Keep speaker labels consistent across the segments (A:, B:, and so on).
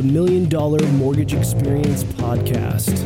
A: the Million Dollar Mortgage Experience Podcast.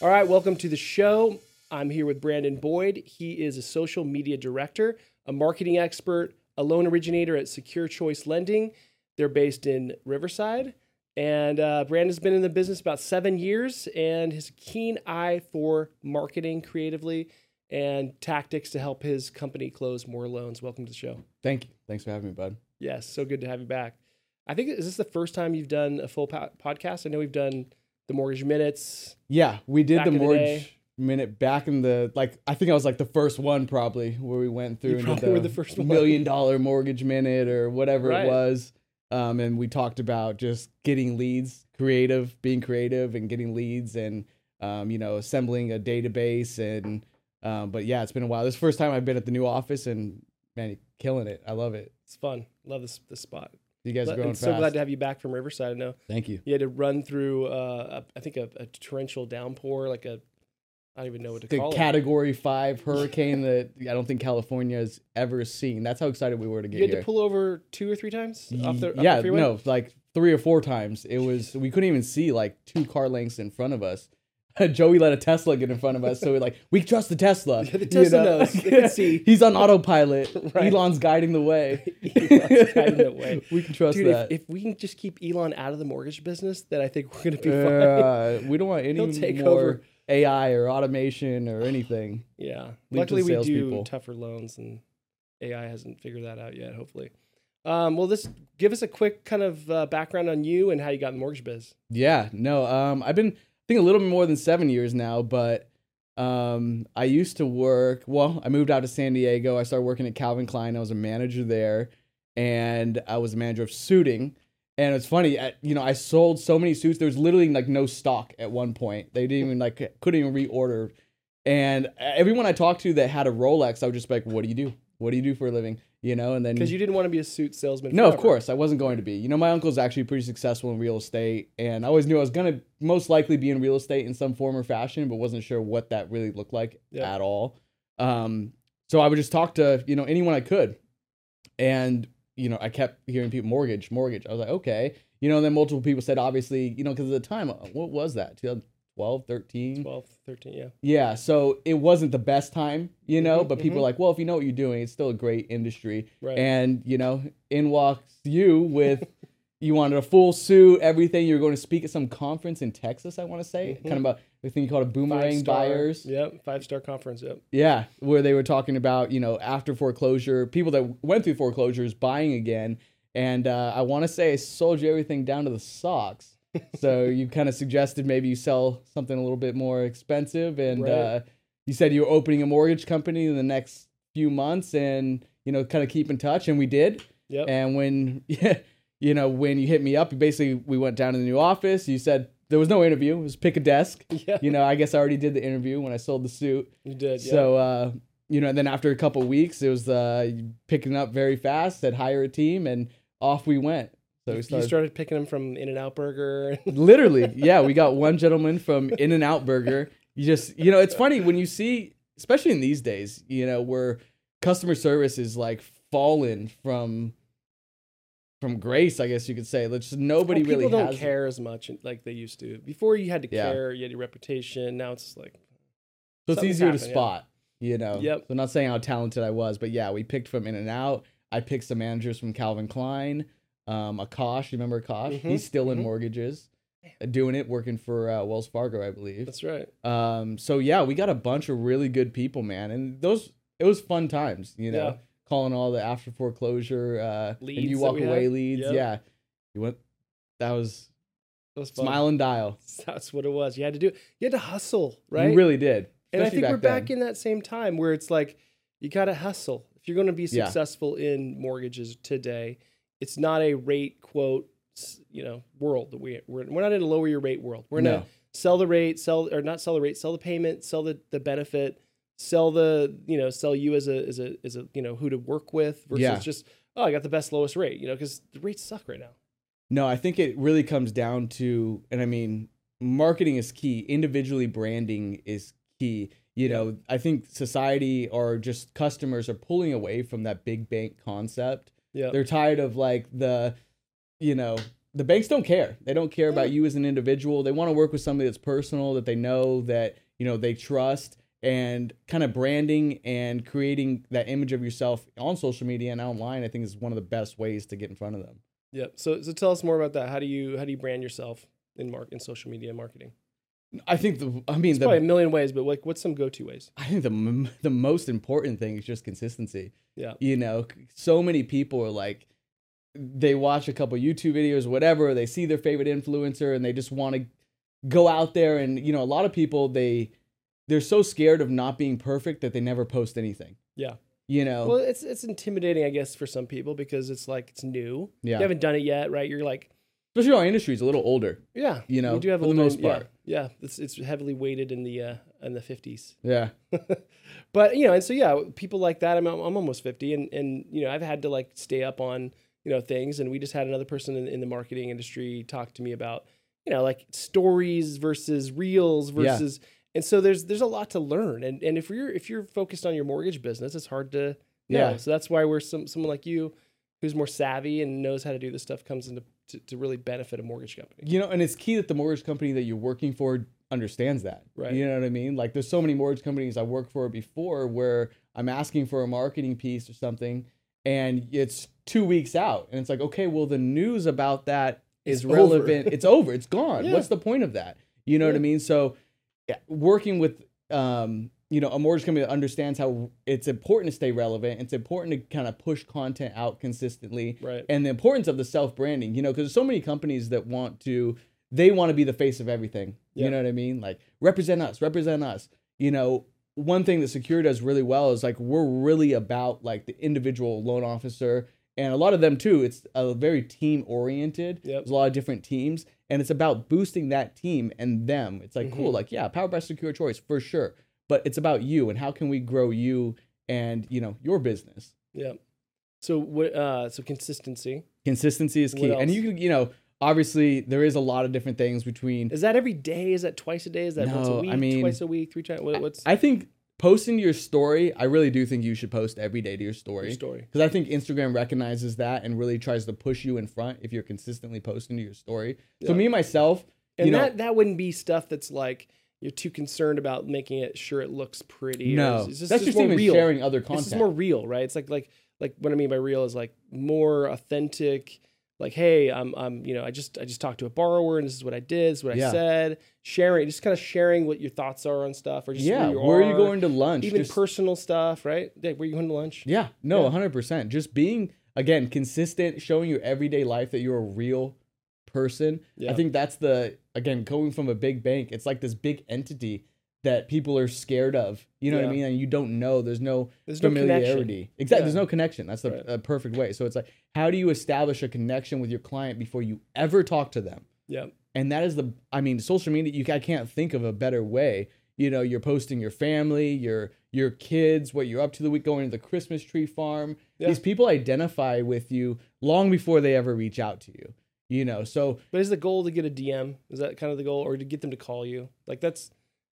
A: All right, welcome to the show. I'm here with Brandon Boyd. He is a social media director, a marketing expert, a loan originator at Secure Choice Lending. They're based in Riverside. And uh, Brandon's been in the business about seven years and has a keen eye for marketing creatively and tactics to help his company close more loans. Welcome to the show.
B: Thank you. Thanks for having me, bud.
A: Yes, so good to have you back. I think is this the first time you've done a full po- podcast? I know we've done the mortgage minutes.
B: Yeah, we did the
A: in the
B: mortgage minute back in the like. I think I was like the first one probably where we went through
A: You
B: and
A: probably
B: did
A: were the first one.
B: million dollar mortgage minute or whatever
A: Right.
B: it was. Um, and we talked about just getting leads, creative, being creative, and getting leads, and um, you know, assembling a database. And um, but yeah, it's been a while. This is the first time I've been at the new office, and man, you're killing it. I love it.
A: It's fun. Love this this spot.
B: You guys are growing
A: and
B: fast.
A: so glad to have you back from Riverside. I know
B: Thank you.
A: you had to run through, uh, a, I think, a, a torrential downpour, like a, I don't even know what to
B: the
A: call it.
B: category five hurricane that I don't think California has ever seen. That's how excited we were to get here.
A: You had
B: here.
A: to pull over two or three times off the, off
B: yeah,
A: the freeway?
B: no, like three or four times. It was we couldn't even see like two car lengths in front of us. Joey let a Tesla get in front of us, so we're like, we trust the Tesla.
A: Yeah, the Tesla knows. They can see.
B: He's on autopilot.
A: Right.
B: Elon's guiding the way.
A: Elon's guiding the way.
B: we can trust
A: Dude, if,
B: that.
A: if we can just keep Elon out of the mortgage business, then I think we're going to be fine.
B: Uh, we don't want any
A: He'll take
B: more
A: over.
B: AI or automation or anything.
A: Yeah.
B: Leave
A: Luckily, we do
B: salespeople.
A: tougher loans, and AI hasn't figured that out yet. Hopefully. Um, well, this give us a quick kind of uh, background on you and how you got in the mortgage biz.
B: Yeah, no. Um, I've been think a little bit more than seven years now, but um, I used to work. Well, I moved out to San Diego. I started working at Calvin Klein. I was a manager there, and I was a manager of suiting. And it's funny, you know, I sold so many suits. There was literally like no stock at one point. They didn't even like couldn't even reorder. And everyone I talked to that had a Rolex, I would just like, "What do you do? What do you do for a living?" You know, and then
A: Because you didn't want to be a suit salesman.
B: no, of course, I wasn't going to be. You know, my uncle's actually pretty successful in real estate, and I always knew I was going to most likely be in real estate in some form or fashion, but wasn't sure what that really looked like
A: Yeah.
B: at all. Um, so I would just talk to you know anyone I could, and you know I kept hearing people mortgage, mortgage. I was like, okay, you know. And then multiple people said, obviously, you know, because at the time, uh, what was that? 2012, 13?
A: 12, 13, yeah.
B: Yeah, so it wasn't the best time, you know,
A: Mhm,
B: but people
A: mhm.
B: are like, well, if you know what you're doing, it's still a great industry.
A: Right.
B: And, you know, in walks you with, you wanted a full suit, everything. You were going to speak at some conference in Texas, I want to say,
A: Mhm.
B: kind of about the thing called a boomerang
A: Five-star-
B: buyers.
A: Yep. Five star conference. Yep.
B: Yeah, where they were talking about, you know, after foreclosure, people that went through foreclosures buying again. And uh, I want to say I sold you everything down to the socks. So you kind of suggested maybe you sell something a little bit more expensive. And
A: Right.
B: uh, you said you were opening a mortgage company in the next few months and, you know, kind of keep in touch. And we did.
A: Yep.
B: And when, yeah, you know, when you hit me up, basically we went down to the new office. You said there was no interview. It was pick a desk.
A: yeah.
B: You know, I guess I already did the interview when I sold the suit.
A: You did. Yeah.
B: So, uh, you know, and then after a couple weeks, it was uh, picking up very fast. Said hire a team, and off we went. So we
A: you
B: started.
A: started picking them from In and Out Burger.
B: literally, yeah, we got one gentleman from In and Out Burger. You just, you know, it's funny when you see, especially in these days, you know, where customer service is like fallen from from grace, I guess you could say. Like, just nobody
A: Well,
B: really
A: people don't care as much like they used to. Before you had to
B: Yeah.
A: care, you had your reputation. Now it's like
B: So it's easier to
A: happened, yeah.
B: spot, you know.
A: Yep.
B: So I'm not saying how talented I was, but yeah, we picked from In and Out. I picked some managers from Calvin Klein. Um, Akash, you remember Akash?
A: Mhm,
B: He's still in
A: mhm.
B: mortgages, uh, doing it, working for uh, Wells Fargo, I believe.
A: that's right.
B: Um, so yeah, we got a bunch of really good people, man, and those it was fun times, you know,
A: Yeah.
B: calling all the after foreclosure uh, and
A: Leads
B: you walk away
A: had?
B: leads.
A: Yep.
B: Yeah, you went. That was
A: That was fun.
B: smile and dial.
A: That's what it was. You had to do. You had to hustle, right?
B: You really did.
A: and I
B: especially
A: think we're
B: then.
A: back in that same time where it's like you got to hustle if you're going to be
B: Yeah.
A: successful in mortgages today. It's not a rate quote, you know, world that we we're, we're not in a lower your rate world. We're in
B: No.
A: a sell the rate, sell or not sell the rate, sell the payment, sell the, the benefit, sell the you know sell you as a as a as a you know who to work with versus
B: Yeah.
A: just oh I got the best lowest rate you know because the rates suck right now.
B: No, I think it really comes down to, and I mean, marketing is key. Individually branding is key. You know, I think society or just customers are pulling away from that big bank concept.
A: Yeah.
B: They're tired of like the, you know, the banks don't care. They don't care about you as an individual. They want to work with somebody that's personal, that they know, that, you know, they trust. And kind of branding and creating that image of yourself on social media and online, I think is one of the best ways to get in front of them.
A: Yep. So so tell us more about that. How do you how do you brand yourself in mark in social media marketing?
B: I think the, I mean,
A: It's probably a million ways, but like what's some go to ways?
B: I think the the most important thing is just consistency.
A: Yeah.
B: You know, so many people are like, they watch a couple YouTube videos, whatever, they see their favorite influencer, and they just want to go out there and you know, a lot of people they they're so scared of not being perfect that they never post anything.
A: Yeah.
B: You know,
A: Well, it's it's intimidating, I guess, for some people because it's like it's new.
B: yeah.
A: You haven't done it yet, right? You're like,
B: Especially our industry is a little older.
A: yeah,
B: You know,
A: we do have
B: for the most part.
A: Yeah, it's it's heavily weighted in the uh, in the fifties.
B: Yeah.
A: but you know, and so yeah, people like that. I'm I'm almost fifty, and and you know, I've had to like stay up on you know things, and we just had another person in, in the marketing industry talk to me about you know like stories versus reels
B: Yeah.
A: versus, and so there's there's a lot to learn, and and if you're if you're focused on your mortgage business, it's hard to know.
B: Yeah.
A: So that's why we're some someone like you who's more savvy and knows how to do this stuff comes into to, to really benefit a mortgage company.
B: You know, and it's key that the mortgage company that you're working for understands that.
A: Right.
B: You know what I mean? Like there's so many mortgage companies I worked for before where I'm asking for a marketing piece or something and it's 2 weeks out and it's like, "Okay, well the news about that is
A: It's
B: relevant.
A: over.
B: it's over. It's gone.
A: Yeah.
B: What's the point of that?" You know what I mean? So yeah, working with um you know, a mortgage company that understands how it's important to stay relevant. It's important to kind of push content out consistently
A: Right.
B: and the importance of the self branding, you know, because there's so many companies that want to, they want to be the face of everything.
A: Yeah.
B: You know what I mean? Like represent us, represent us. You know, one thing that Secure does really well is like we're really about like the individual loan officer, and a lot of them too. It's a very team oriented.
A: Yep.
B: There's a lot of different teams, and it's about boosting that team and them. It's like cool,
A: Mhm.
B: like yeah, powered by Secure Choice for sure, but it's about you and how can we grow you and you know your business.
A: Yeah. So what? Uh, so consistency
B: Consistency is key. And you can, you know, obviously there is a lot of different things between
A: is that every day? Is that twice a day? Is that once a
B: No, I
A: week?
B: mean-
A: twice a week? Three times? What, what's
B: I think posting your story, I really do think you should post every day to your
A: your
B: story.
A: story?
B: Because I think Instagram recognizes that and really tries to push you in front if you're consistently posting to your story. So me myself,
A: And
B: you know,
A: that that wouldn't be stuff that's like you're too concerned about making it sure it looks pretty.
B: no,
A: it's just,
B: that's
A: it's
B: just
A: more
B: even
A: real.
B: sharing other content.
A: just more real, right? It's like like like what I mean by real is like more authentic. Like, hey, I'm I'm you know I just I just talked to a borrower and this is what I did, this is what
B: Yeah.
A: I said. Sharing, just kind of sharing what your thoughts are on stuff, or just
B: yeah,
A: where you
B: where are you going to lunch?
A: even
B: Just-
A: personal stuff, right? Yeah, where are you going to lunch?
B: Yeah, no,
A: Yeah.
B: 100%. Just being, again, consistent, showing your everyday life that you're a real person.
A: Yeah.
B: I think that's the, again, going from a big bank, it's like this big entity that people are scared of. You know what I mean? And you don't know. There's no
A: There's no
B: familiarity. exactly. There's no connection. That's the
A: Right.
B: a perfect way. So it's like, how do you establish a connection with your client before you ever talk to them?
A: Yeah,
B: and that is the i mean social media you i can't think of a better way you know you're posting your family your your kids what you're up to the week going to the christmas tree farm
A: Yeah.
B: these people identify with you long before they ever reach out to you you know so
A: But is the goal to get a DM? Is that kind of the goal, or to get them to call you? Like that's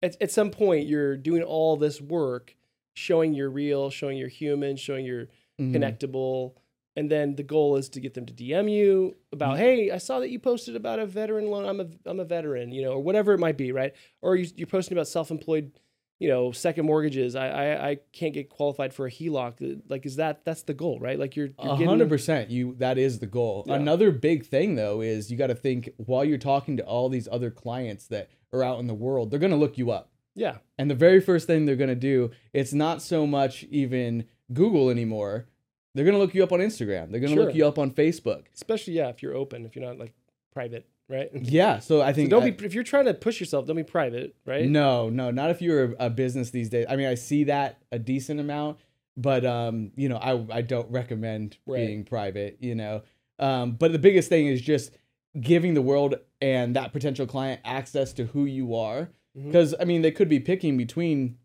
A: at, at some point you're doing all this work, showing you're real, showing you're human, showing you're
B: mhm.
A: connectable, and then the goal is to get them to DM you about, hey, I saw that you posted about a veteran loan. I'm a I'm a veteran, you know, or whatever it might be, right? Or you, you're posting about self-employed, you know, second mortgages. I, I I can't get qualified for a HELOC. Like, is that that's the goal, right? Like you're, you're getting
B: hundred percent. You that is the goal.
A: Yeah.
B: Another big thing though is you got to think while you're talking to all these other clients that are out in the world, they're gonna look you up.
A: yeah,
B: And the very first thing they're gonna do, it's not so much even Google anymore. They're gonna look you up on Instagram. They're gonna
A: Sure.
B: look you up on Facebook.
A: especially yeah if you're open, if you're not like private, right?
B: Yeah. So I
A: So
B: think
A: don't
B: I-
A: be if you're trying to push yourself, don't be private, right?
B: No, no, not if you're a, a business these days. I mean, I see that a decent amount, but um, you know, I I don't recommend
A: Right.
B: being private. You know, um, but the biggest thing is just giving the world and that potential client access to who you are. Because I mean, they could be picking between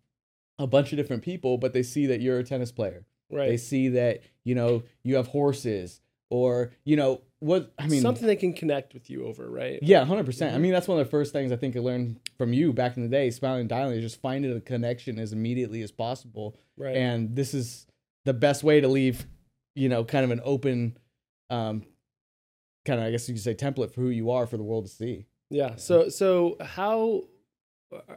B: a bunch of different people, but they see that you're a tennis player.
A: Right.
B: They see that you know you have horses, or you know what I mean,
A: something they can connect with you over, right?
B: Yeah, hundred percent. I
A: Mhm.
B: mean, that's one of the first things I think I learned from you back in the day, smiling and dialing, is just finding a connection as immediately as possible.
A: Right.
B: And this is the best way to leave, you know, kind of an open, um, kind of I guess you could say template for who you are for the world to see.
A: Yeah. So so how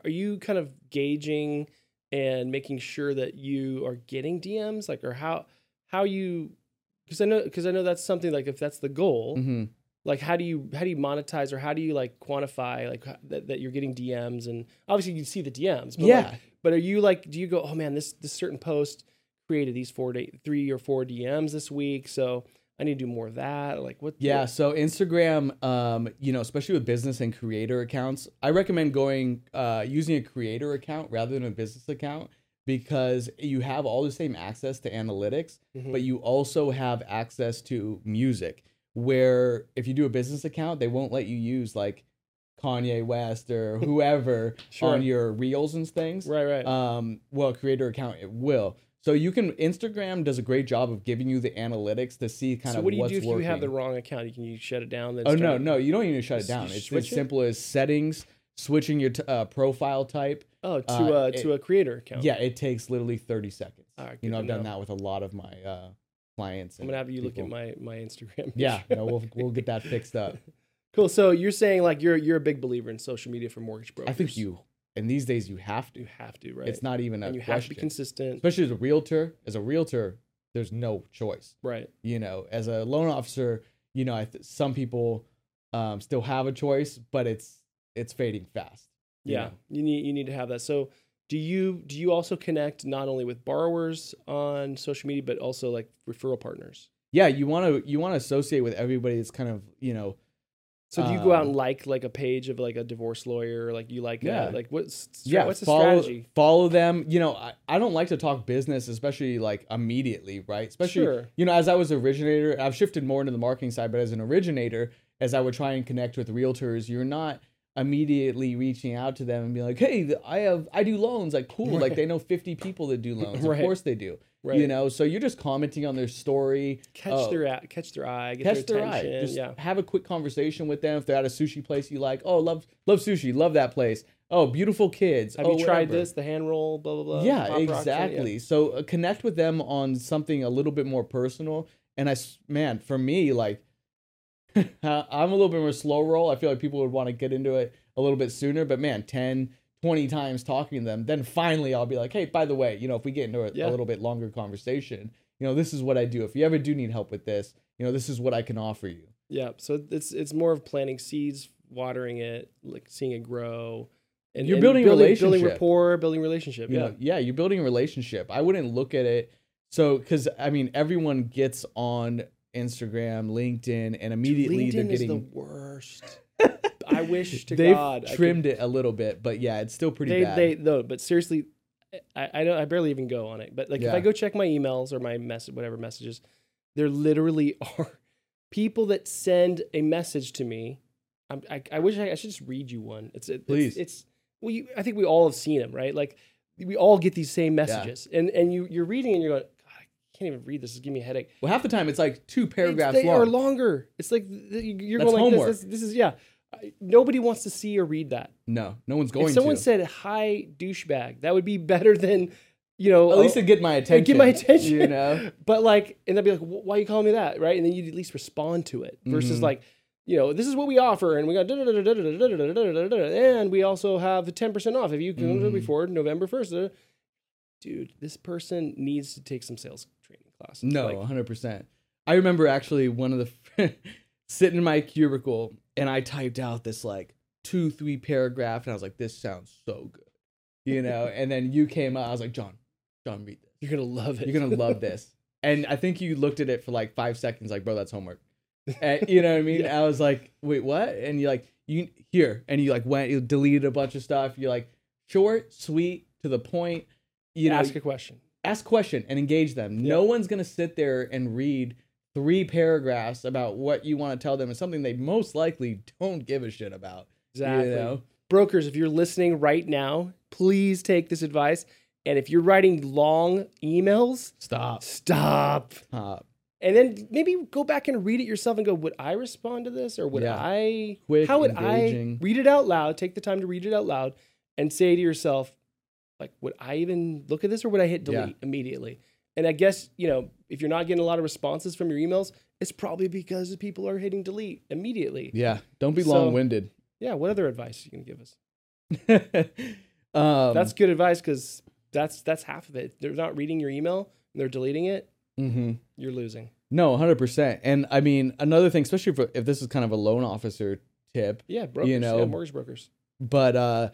A: are you kind of gauging and making sure that you are getting DMs like or how how you because I know because I know that's something like if that's the goal
B: hmm
A: like how do you how do you monetize or how do you like quantify like that, that you're getting DMs and obviously you see the DMs but
B: Yeah,
A: like, but are you like do you go oh man this this certain post created these four day three or four DMs this week so I need to do more of that like what
B: Yeah,
A: what-
B: so Instagram, um, you know, especially with business and creator accounts, I recommend going uh, using a creator account rather than a business account because you have all the same access to analytics,
A: Mhm.
B: but you also have access to music. Where if you do a business account, they won't let you use like Kanye West or whoever
A: Sure.
B: on your reels and things.
A: right right
B: Um, well, creator account it will. So you can Instagram does a great job of giving you the analytics to see kind of.
A: so
B: of
A: what do you do if
B: working.
A: you have the wrong account you can you shut it down then
B: Oh no, no, you don't need to shut it down. It's as
A: it?
B: simple as settings, switching your t- uh, profile type.
A: Oh, to
B: Uh,
A: uh,
B: it-
A: to a creator account.
B: Yeah, it takes literally thirty seconds.
A: All right,
B: you know, I've done
A: know.
B: that with a lot of my uh, clients.
A: I'm gonna have you look at my my Instagram.
B: Yeah, no, we'll we'll get that fixed up.
A: cool. So you're saying like you're you're a big believer in social media for mortgage brokers.
B: I think you, and these days you have to.
A: you have to right.
B: It's not even a
A: and you have to be consistent.
B: Especially as a realtor. As a realtor, there's no choice.
A: Right.
B: You know, as a loan officer, you know, I th- some people um, still have a choice, but it's it's fading fast. You
A: Yeah.
B: know?
A: You need you need to have that. So do you do you also connect not only with borrowers on social media but also like referral partners?
B: yeah you want to you want to associate with everybody that's kind of you know
A: So do you go out
B: Um,
A: and like like a page of like a divorce lawyer? Like you like yeah
B: Yeah.
A: like what's
B: yeah
A: what's the
B: follow
A: strategy?
B: follow them you know I, I don't like to talk business especially like immediately right especially
A: Sure.
B: you know as i was originator i've shifted more into the marketing side but as an originator as i would try and connect with realtors you're not immediately reaching out to them and be like hey i have i do loans like cool like they know 50 people that do loans
A: Right.
B: of course they do
A: Right.
B: you know so you're just commenting on their story
A: catch
B: oh,
A: their a- catch their eye, get
B: catch
A: their
B: their eye. Just
A: yeah.
B: have a quick conversation with them. If they're at a sushi place you like, oh, love love sushi, love that place. Oh, beautiful kids.
A: Have
B: oh,
A: you tried
B: whatever.
A: this? The hand roll, blah blah blah.
B: yeah,
A: rocks, yeah.
B: exactly. So uh, connect with them on something a little bit more personal. And I, man, for me, like, I'm a little bit more slow roll. I feel like people would want to get into it a little bit sooner. But man, 10, 20 times talking to them, then finally I'll be like, hey, by the way, you know, if we get into a,
A: Yeah.
B: a little bit longer conversation, you know, this is what I do. If you ever do need help with this, you know, this is what I can offer you.
A: Yeah, so it's it's more of planting seeds, watering it, like seeing it grow, and
B: You're
A: and
B: building
A: building
B: relationship.
A: Building rapport, building relationship.
B: you
A: Yeah,
B: know, yeah, you're building a relationship. I wouldn't look at it so because I mean everyone gets on Instagram, LinkedIn, and immediately
A: LinkedIn
B: they're
A: is
B: getting
A: the worst. I wish to
B: they've
A: God I could-
B: trimmed it a little bit, but yeah, it's still pretty
A: they
B: bad.
A: they no, but seriously, I I don't I barely even go on it. But like if I go check my emails or my message, whatever messages, there literally are people that send a message to me. I'm, I I wish I, I should just read you one. It's it,
B: Please.
A: It's, it's well, you, I think we all have seen them, right? Like we all get these same messages, and and you you're reading and you're going, can't even read this. It's giving me a headache.
B: Well, half the time it's like two paragraphs
A: they
B: long.
A: are longer. It's like you're
B: That's
A: going like
B: homework.
A: this. This, this is yeah. Nobody wants to see or read that.
B: No, no one's going.
A: If someone
B: to.
A: said "hi douchebag," that would be better than you know.
B: At least it'd get my attention.
A: Get my attention,
B: you know.
A: but like, and they'd be like, "Why are you calling me that?" Right, and then you'd at least respond to it versus
B: mm-hmm.
A: like, you know, this is what we offer, and we got and we also have ten percent off if you can
B: mm.
A: before November first. Dude, this person needs to take some sales classes.
B: no,
A: Like,
B: 100. percent I remember actually one of the sitting in my cubicle and I typed out this like two, three paragraph, and I was like, "This sounds so good," you know. and then you came out, I was like, "John, John, read this.
A: you're gonna love it.
B: You're gonna love this." And I think you looked at it for like five seconds, like, "Bro, that's homework." And, you know what I mean?
A: Yeah.
B: I was like, "Wait, what?" And you're like, "You here?" And you like went, you deleted a bunch of stuff. You're like, short, sweet, to the point. You know,
A: ask a question.
B: Ask question and engage them. No one's gonna sit there and read three paragraphs about what you want to tell them is something they most likely don't give a shit about.
A: Exactly.
B: You know?
A: Brokers, if you're listening right now, please take this advice. And if you're writing long emails,
B: Stop.
A: stop.
B: Stop.
A: and then maybe go back and read it yourself and go, would I respond to this or would
B: Yeah.
A: I?
B: Quick,
A: how would
B: engaging.
A: I read it out loud? Take the time to read it out loud and say to yourself, like, would I even look at this or would I hit
B: Yeah.
A: delete immediately? And I guess you know if you're not getting a lot of responses from your emails, it's probably because people are hitting delete immediately.
B: Yeah. Don't be
A: So-
B: long winded.
A: Yeah. What other advice are you gonna give us?
B: um,
A: That's good advice because that's that's half of it. They're not reading your email and they're deleting it.
B: mhm.
A: You're losing.
B: No, hundred percent. And I mean, another thing, especially for, if this is kind of a loan officer tip,
A: Yeah, brokers.
B: You know,
A: yeah, mortgage brokers.
B: but uh,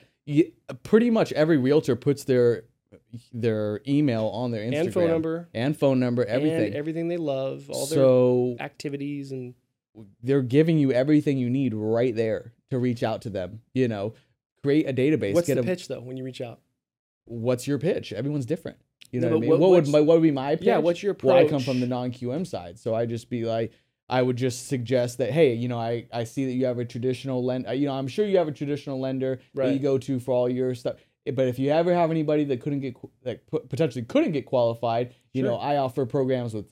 B: pretty much every realtor puts their their email on their Instagram
A: and phone number,
B: and phone number, everything.
A: and everything they love, all their activities, and
B: they're giving you everything you need right there to reach out to them. You know, create a database.
A: what's
B: get
A: the
B: a,
A: pitch though when you reach out?
B: What's your pitch? Everyone's different. You know
A: No,
B: what I mean?
A: what-
B: What, would my, what would be my pitch?
A: Yeah, what's your
B: Well, I come from the non QM side, so I just be like, I would just suggest that, hey, you know, I, I see that you have a traditional lend, uh, you know, I'm sure you have a traditional lender that you go to for all your stuff. Eh, But if you ever have anybody that couldn't get that potentially couldn't get qualified, you know, I offer programs with,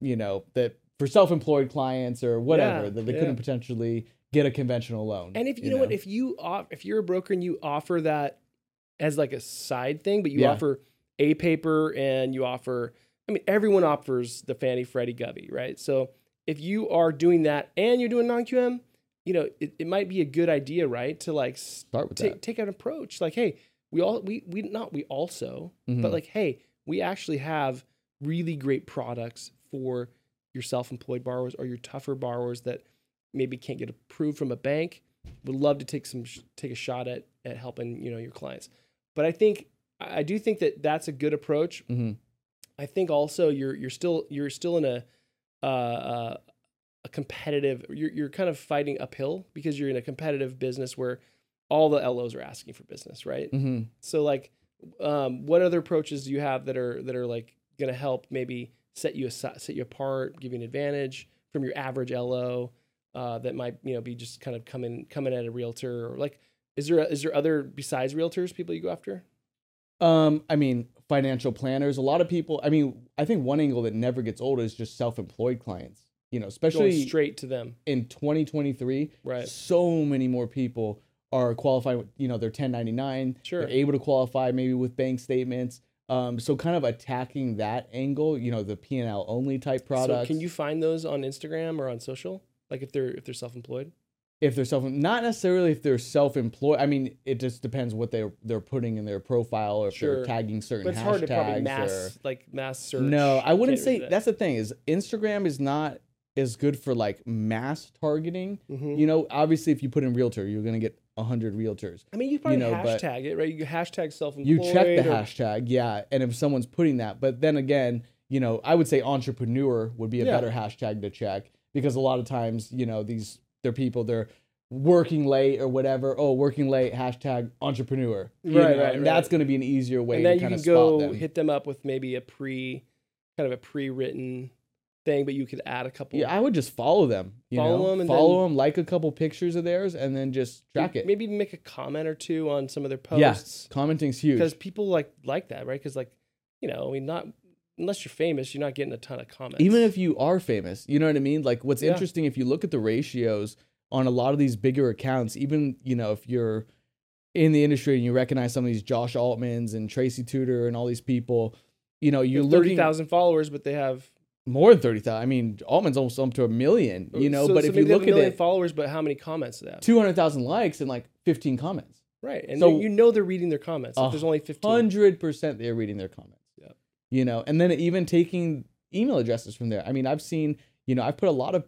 B: you know, that for self-employed clients or whatever
A: Yeah,
B: that they
A: yeah.
B: couldn't potentially get a conventional loan.
A: And if you, know, what, if you off, if you're a broker and you offer that as like a side thing, but you
B: Yeah.
A: offer a paper and you offer, I mean, everyone offers the Fannie Freddie Gubby, right? So if you are doing that and you're doing non QM, you know, it, it might be a good idea, right? To like
B: start with
A: take
B: that.
A: take an approach like, hey, we all we we not we also,
B: Mhm.
A: but like, hey, we actually have really great products for your self-employed borrowers or your tougher borrowers that maybe can't get approved from a bank. Would love to take some take a shot at at helping you know your clients. But I think I do think that that's a good approach.
B: Mhm.
A: I think also you're you're still you're still in a uh, uh, a competitive. You're you're kind of fighting uphill because you're in a competitive business where all the LOs are asking for business, right?
B: Mhm.
A: So like, um, what other approaches do you have that are that are like going to help maybe set you aside, set you apart, give you an advantage from your average LO uh, that might you know be just kind of coming coming at a realtor or like is there is there other besides realtors people you go after?
B: Um, I mean, financial planners. A lot of people. I mean, I think one angle that never gets old is just self-employed clients. You know,
A: Going
B: especially
A: straight to them,
B: in 2023,
A: right?
B: so many more people are qualified. With, you know, they're 1099.
A: Sure.
B: They're able to qualify maybe with bank statements. Um, so kind of attacking that angle. You know, the P and L only type products.
A: So can you find those on Instagram or on social? Like if they're if they're self-employed?
B: If they're self not necessarily if they're self-employed i mean it just depends what they're they're putting in their profile or if
A: Sure.
B: they're tagging certain
A: But it's
B: hashtags
A: hard to probably mass
B: or
A: like mass search.
B: no i wouldn't say that's the thing is instagram is not as good for like mass targeting
A: Mhm.
B: you know obviously if you put in realtor you're going to get 100 realtors
A: I mean, you probably
B: know,
A: hashtag it, right? You hashtag self-employed.
B: you check the
A: or-
B: hashtag yeah and if someone's putting that but then again you know i would say entrepreneur would be a
A: Yeah.
B: better hashtag to check because a lot of times you know these they're people they're working late or whatever oh working late hashtag entrepreneur
A: Right,
B: know,
A: right,
B: and
A: right.
B: that's going to be an easier way
A: and then
B: to
A: you
B: kind
A: can
B: of
A: go
B: them
A: hit them up with maybe a pre, kind of a pre-written thing, but you could add a couple.
B: yeah i would just follow them you
A: Follow
B: know?
A: them and
B: follow them like a couple pictures of theirs and then just track it
A: Maybe make a comment or two on some of their posts.
B: yeah
A: posts
B: commenting's huge
A: because people like like that, right? Because like, you know, I mean, not unless you're famous, you're not getting a ton of comments.
B: even if you are famous you know what i mean like what's
A: Yeah.
B: interesting if you look at the ratios on a lot of these bigger accounts even you know if you're in the industry and you recognize some of these josh altmans and tracy tutor and all these people you know you're
A: 30,000 followers, but they have
B: more than 30,000 i mean altman's almost up to a million you know
A: so-
B: but
A: so
B: if you look
A: a
B: at
A: million
B: it
A: followers, but how many comments do they have?
B: 200,000 likes and like 15 comments
A: Right, and
B: So-
A: you know they're reading their comments. If there's only fifteen.
B: 100% they're reading their comments. You know and then even taking email addresses from there. I mean i've seen you know i've put a lot of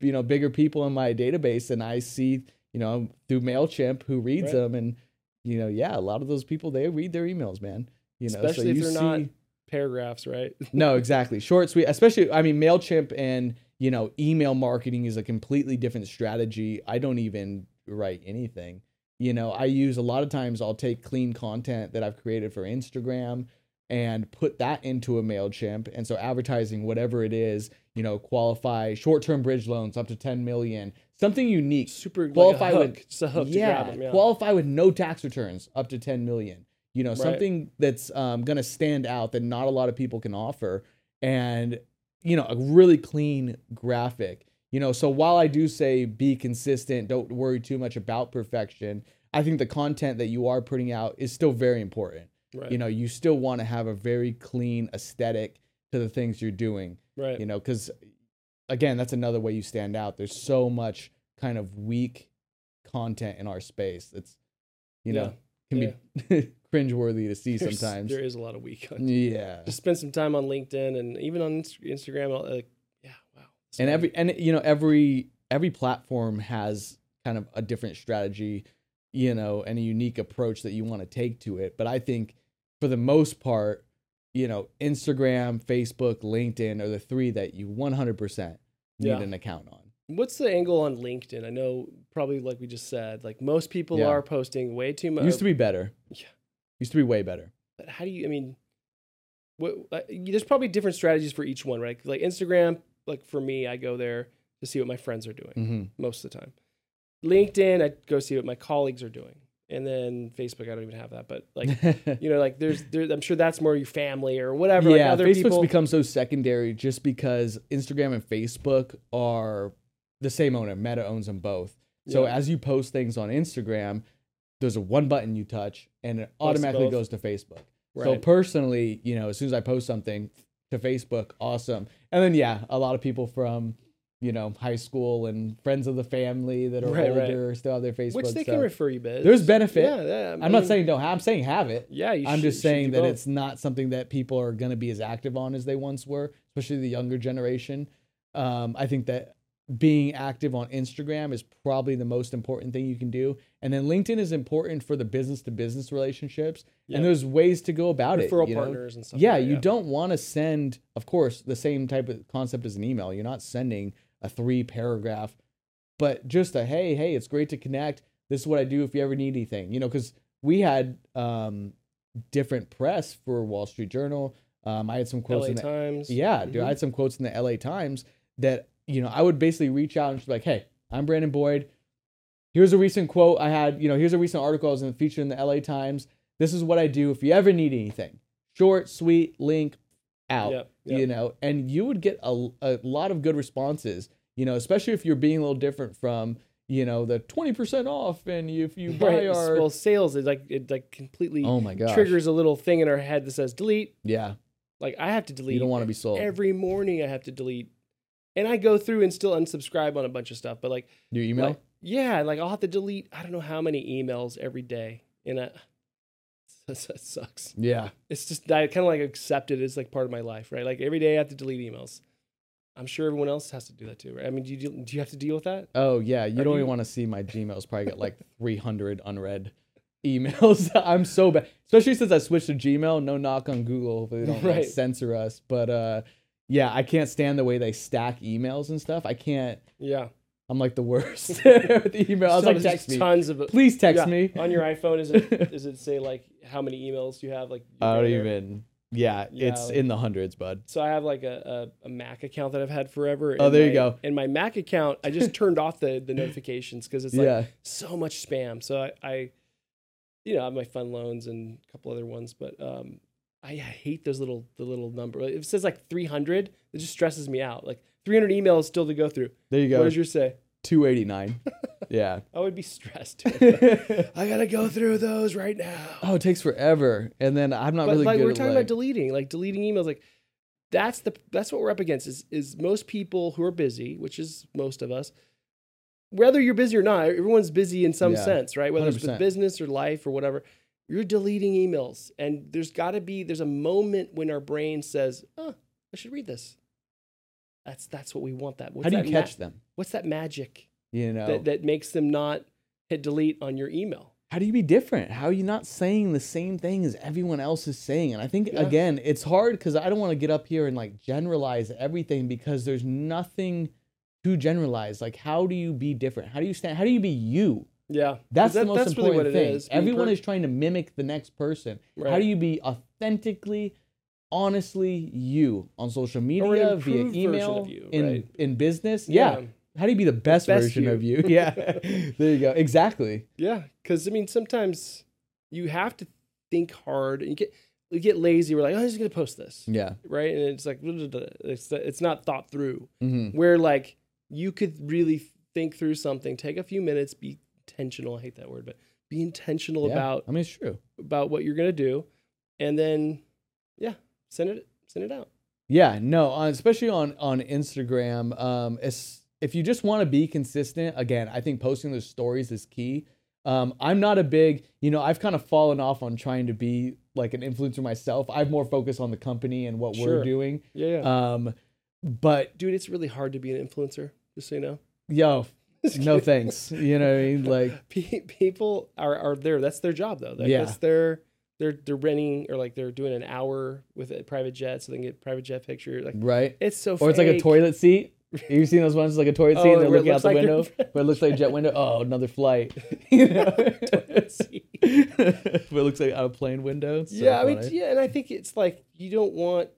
B: you know bigger people in my database and i see you know through mailchimp who reads
A: Right.
B: them. And you know yeah a lot of those people they read their emails man you know
A: Especially
B: so
A: if
B: you
A: they're
B: see
A: not paragraphs, right?
B: no exactly. Short sweet especially i mean mailchimp and you know email marketing is a completely different strategy. I don't even write anything. You know i use a lot of times i'll take clean content that i've created for instagram and put that into a mailchimp and so advertising whatever it is you know qualify short-term bridge loans up to 10 million something unique
A: Super
B: Qualify
A: like
B: with-
A: hook, just a hook to
B: yeah,
A: them. Yeah.
B: qualify with no tax returns up to 10 million you know
A: Right.
B: something that's um, going to stand out that not a lot of people can offer and you know, a really clean graphic. You know, so while I do say be consistent, don't worry too much about perfection, I think the content that you are putting out is still very important.
A: Right.
B: You know, you still want to have a very clean aesthetic to the things you're doing.
A: right.
B: You know, because again, that's another way you stand out. There's so much kind of weak content in our space. It's, you know, can be cringeworthy to see
A: There's-
B: sometimes.
A: there is a lot of weak content.
B: Yeah.
A: Just spend some time on LinkedIn and even on Instagram. uh, Like, yeah, wow.
B: And every and you know every every platform has kind of a different strategy you know and a unique approach that you want to take to it but i think for the most part you know instagram facebook linkedin are the three that you 100% need
A: Yeah.
B: an account on
A: What's the angle on LinkedIn? I know probably like we just said, like most people
B: Yeah.
A: are posting way too much.
B: used to be better
A: Yeah.
B: used to be way better
A: But how do you? I mean, what? Uh, there's probably different strategies for each one, right? Like Instagram, like for me, I go there to see what my friends are doing
B: hmm
A: most of the time. LinkedIn, I go see what my colleagues are doing, and then Facebook, I don't even have that, but like you know, like there's, there, I'm sure that's more your family or whatever.
B: yeah
A: like
B: facebook's
A: people.
B: become so secondary just because instagram and facebook are the same owner meta owns them both so
A: Yeah.
B: as you post things on instagram there's a one button you touch and it automatically
A: both.
B: goes to facebook so personally you know as soon as i post something to facebook awesome and then yeah a lot of people from you know high school and friends of the family that are
A: Right, right.
B: older still have their facebook
A: Which they
B: stuff.
A: can refer you.
B: There's benefit.
A: Yeah, yeah. I
B: i'm not saying don't have i'm saying have it
A: Yeah, you
B: I'm
A: should-
B: just saying that
A: both.
B: it's not something that people are going to be as active on as they once were, especially the younger generation. Um, I think that being active on Instagram is probably the most important thing you can do. And then LinkedIn is important for the business to business relationships.
A: Yeah.
B: And there's ways to go about
A: referral
B: it. know?
A: partners and stuff.
B: Yeah,
A: like
B: you don't want to send, of course, the same type of concept as an email. You're not sending a three paragraph, but just a hey, hey, it's great to connect. This is what I do if you ever need anything. You know, because we had um, different press for Wall Street Journal. Um, I had some quotes
A: LA
B: in the
A: Times.
B: yeah, dude.
A: Mhm.
B: I had some quotes in the LA Times that, you know, I would basically reach out and just be like, hey, I'm Brandon Boyd. Here's a recent quote I had, you know, here's a recent article I was in featured in the LA Times. This is what I do if you ever need anything. Short, sweet, link, out.
A: Yep, yep.
B: You know, and you would get a, a lot of good responses, you know, especially if you're being a little different from, you know, the 20% off and if you buy
A: Right.
B: our
A: Well, sales is like it like completely
B: Oh my gosh.
A: triggers a little thing in our head that says delete.
B: Yeah.
A: Like I have to delete.
B: You don't want to be sold.
A: every morning. I have to delete, and I go through and still unsubscribe on a bunch of stuff. But like,
B: Your email?
A: like, yeah, like I'll have to delete. I don't know how many emails every day, and I, that sucks.
B: yeah.
A: It's just I kind of like accept it as like part of my life, right? Like every day I have to delete emails. I'm sure everyone else has to do that too, right? I mean, do you do you have to deal with that?
B: Oh yeah, you
A: Are
B: don't
A: you-
B: even want to see my Gmails. Probably got like 300 unread emails. I'm so bad, especially since I switched to Gmail. No knock on Google, they don't like, censor us. But uh, yeah, I can't stand the way they stack emails and stuff. I can't.
A: Yeah,
B: I'm like the worst with the email. I was like, text me,
A: Tons of
B: please text
A: Yeah,
B: me.
A: on your iPhone. Is it does it say like how many emails you have? Like
B: I don't
A: there?
B: even. Yeah,
A: Yeah,
B: it's
A: like-
B: in the hundreds, bud.
A: So I have like a, a, a Mac account that I've had forever.
B: Oh,
A: and
B: there you go.
A: And my Mac account, I just turned off the the notifications because it's like
B: yeah,
A: so much spam. So I, I, you know, I have my fun loans and a couple other ones, but um, I, I hate those little the little number. If it says like 300, it just stresses me out. Like 300 emails still to go through.
B: there you go.
A: What does your say?
B: 289. yeah.
A: I would be stressed. I gotta go through those right now.
B: Oh, it takes forever, and then I'm not
A: but
B: really
A: like we're talking
B: like,
A: about deleting, like deleting emails, like that's the that's what we're up against. Is is most people who are busy, which is most of us, whether you're busy or not, everyone's busy in some
B: Yeah,
A: sense, right? Whether it's with business or life or whatever, you're deleting emails, and there's got to be there's a moment when our brain says, "Oh, I should read this." That's that's what we want. That What's
B: how do you
A: that ma-
B: catch them?
A: What's that magic
B: You know,
A: that that makes them not hit delete on your email?
B: how do you be different? How are you not saying the same thing as everyone else is saying? And I think
A: Yeah.
B: again, it's hard because I don't want to get up here and like generalize everything because there's nothing to generalize. Like, how do you be different? How do you stand? How do you be you?
A: Yeah,
B: That's
A: that-
B: the most
A: that's
B: important
A: really
B: thing.
A: is.
B: Everyone
A: per-
B: is trying to mimic the next person. How do you be authentically, honestly you on social media, via email,
A: of you,
B: in
A: right?
B: in business? Yeah. How do you be the best,
A: best
B: version
A: you.
B: of you? Yeah. there you go. Exactly.
A: Yeah, because I mean, sometimes you have to think hard, and you get we get lazy. We're like, oh, I'm just gonna post this,
B: Yeah.
A: right? And it's like it's it's not thought through.
B: hmm
A: Where like you could really think through something, take a few minutes, be intentional. I hate that word, but be intentional
B: Yeah.
A: about
B: I mean, it's true.
A: about what you're gonna do, and then yeah, send it send it out.
B: Yeah, no, especially on on Instagram. Um, it's, if you just want to be consistent, again, I think posting those stories is key. Um, I'm not a big, you know, I've kind of fallen off on trying to be like an influencer myself. I've more focused on the company and what
A: Sure.
B: we're doing.
A: Yeah, yeah.
B: Um, but
A: dude, it's really hard to be an influencer. Just so you know.
B: yo, no thanks. You know what I mean? Like,
A: people are are there. That's their job though. Like,
B: Yeah.
A: That's their they're they're renting or like they're doing an hour with a private jet so they can get private jet picture. Like
B: right?
A: it's so. Funny.
B: Or it's like a toilet seat. Have you seen those ones like a toilet oh, seat
A: Oh,
B: and they're looking out the
A: like
B: window,
A: they're-
B: it looks like a jet window? Oh, another flight. you know,
A: Toilet seat.
B: where it looks like out a plane window. So
A: yeah, I mean, yeah, and I think it's like you don't want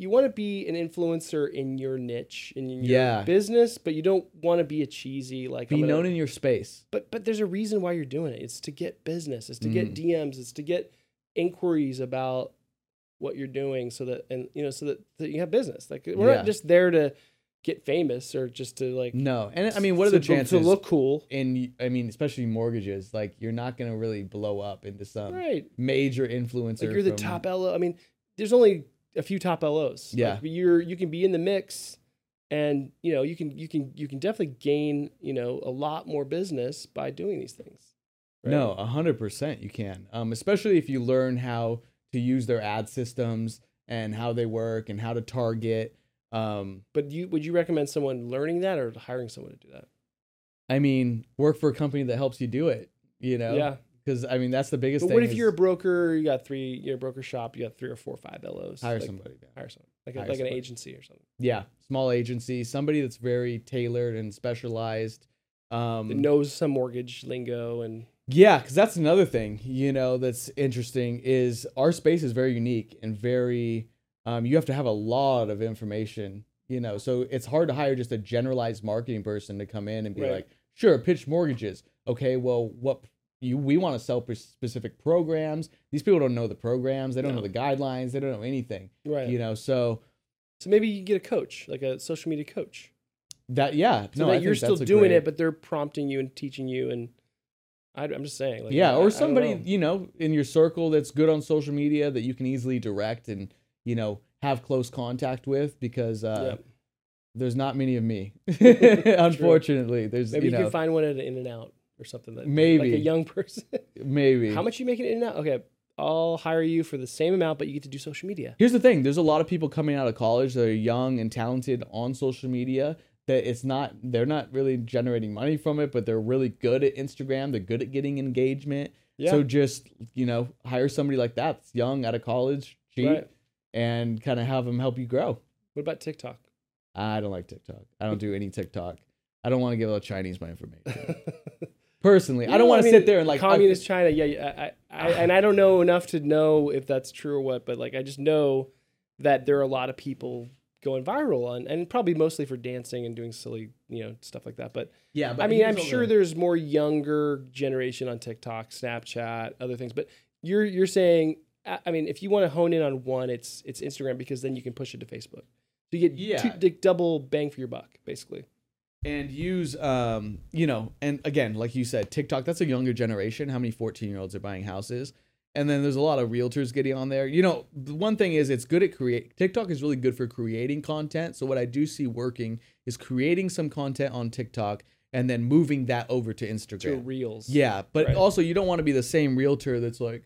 A: you want to be an influencer in your niche in your
B: Yeah.
A: business, but you don't want to be a cheesy like
B: be
A: gonna-
B: known in your space.
A: But but there's a reason why you're doing it. It's to get business. It's to get
B: Mm.
A: DMs. It's to get inquiries about what you're doing, so that and you know so that, that you have business. Like we're
B: Yeah.
A: not just there to get famous or just to like.
B: No, and I mean, what are
A: to,
B: the chances?
A: to look cool?
B: And I mean, especially mortgages, like you're not gonna really blow up into some
A: right.
B: major influencer.
A: Like you're the
B: from-
A: top LO. I mean, there's only a few top LOs.
B: Yeah.
A: Like, but you're you can be in the mix, and you know you can you can you can definitely gain you know a lot more business by doing these things. right?
B: No, a hundred percent, you can. Um, especially if you learn how to use their ad systems and how they work and how to target. Um,
A: But you would you recommend someone learning that or hiring someone to do that?
B: I mean, work for a company that helps you do it. You know,
A: Yeah.
B: Because I mean, that's the biggest thing.
A: But what if you're a broker? You got three. You're a broker shop. You got three or four, or five LOs.
B: hire
A: like,
B: somebody? man.
A: Hire someone like a,
B: Hire
A: like an agency or something
B: Yeah, small agency, somebody that's very tailored and specialized. Um,
A: that knows some mortgage lingo and
B: Yeah, because that's another thing, you know, that's interesting is our space is very unique and very, um, you have to have a lot of information, you know, so it's hard to hire just a generalized marketing person to come in and be
A: Right.
B: like, sure, pitch mortgages. Okay, well, what you we want to sell specific programs. These people don't know the programs, they don't
A: No.
B: know the guidelines, they don't know anything,
A: right.
B: you know, so
A: So maybe you get a coach, like a social media coach.
B: that, yeah,
A: So
B: no, I
A: that you're still doing
B: great-
A: it, but they're prompting you and teaching you. And I, I'm just saying, like,
B: yeah,
A: I-
B: or somebody
A: know.
B: you know in your circle that's good on social media that you can easily direct and you know have close contact with because uh,
A: Yeah.
B: there's not many of me. Unfortunately, there's
A: Maybe
B: you
A: you,
B: know
A: can find one at an In and Out or something. That,
B: Maybe.
A: like a young person.
B: maybe.
A: How much you making In and Out? Okay, I'll hire you for the same amount, but you get to do social media.
B: Here's the thing: there's a lot of people coming out of college that are young and talented on social media. That it's not they're not really generating money from it, but they're really good at Instagram. They're good at getting engagement.
A: Yeah.
B: So just you know hire somebody like that that's young out of college, cheap,
A: Right.
B: and kind of have them help you grow.
A: What about TikTok?
B: I don't like TikTok. I don't do any TikTok. I don't want to give out Chinese my information. Personally, I don't want to sit there and like I-
A: communist China. Yeah, I, I, I, ah. and I don't know enough to know if that's true or what, but like I just know that there are a lot of people going viral on, and probably mostly for dancing and doing silly, you know, stuff like that. But
B: yeah,
A: I mean, I'm sure there's more younger generation on TikTok, Snapchat, other things. But you're you're saying, I I mean, if you want to hone in on one, it's it's Instagram because then you can push it to Facebook. So you get
B: Yeah.
A: two, like, double bang for your buck, basically.
B: And use um you know and again like you said tiktok that's a younger generation how many 14 year olds are buying houses and then there's a lot of realtors getting on there you know the one thing is it's good at create tiktok is really good for creating content so what i do see working is creating some content on tiktok and then moving that over to
A: To
B: instagram
A: reels.
B: yeah but
A: Right.
B: also you don't want to be the same realtor that's like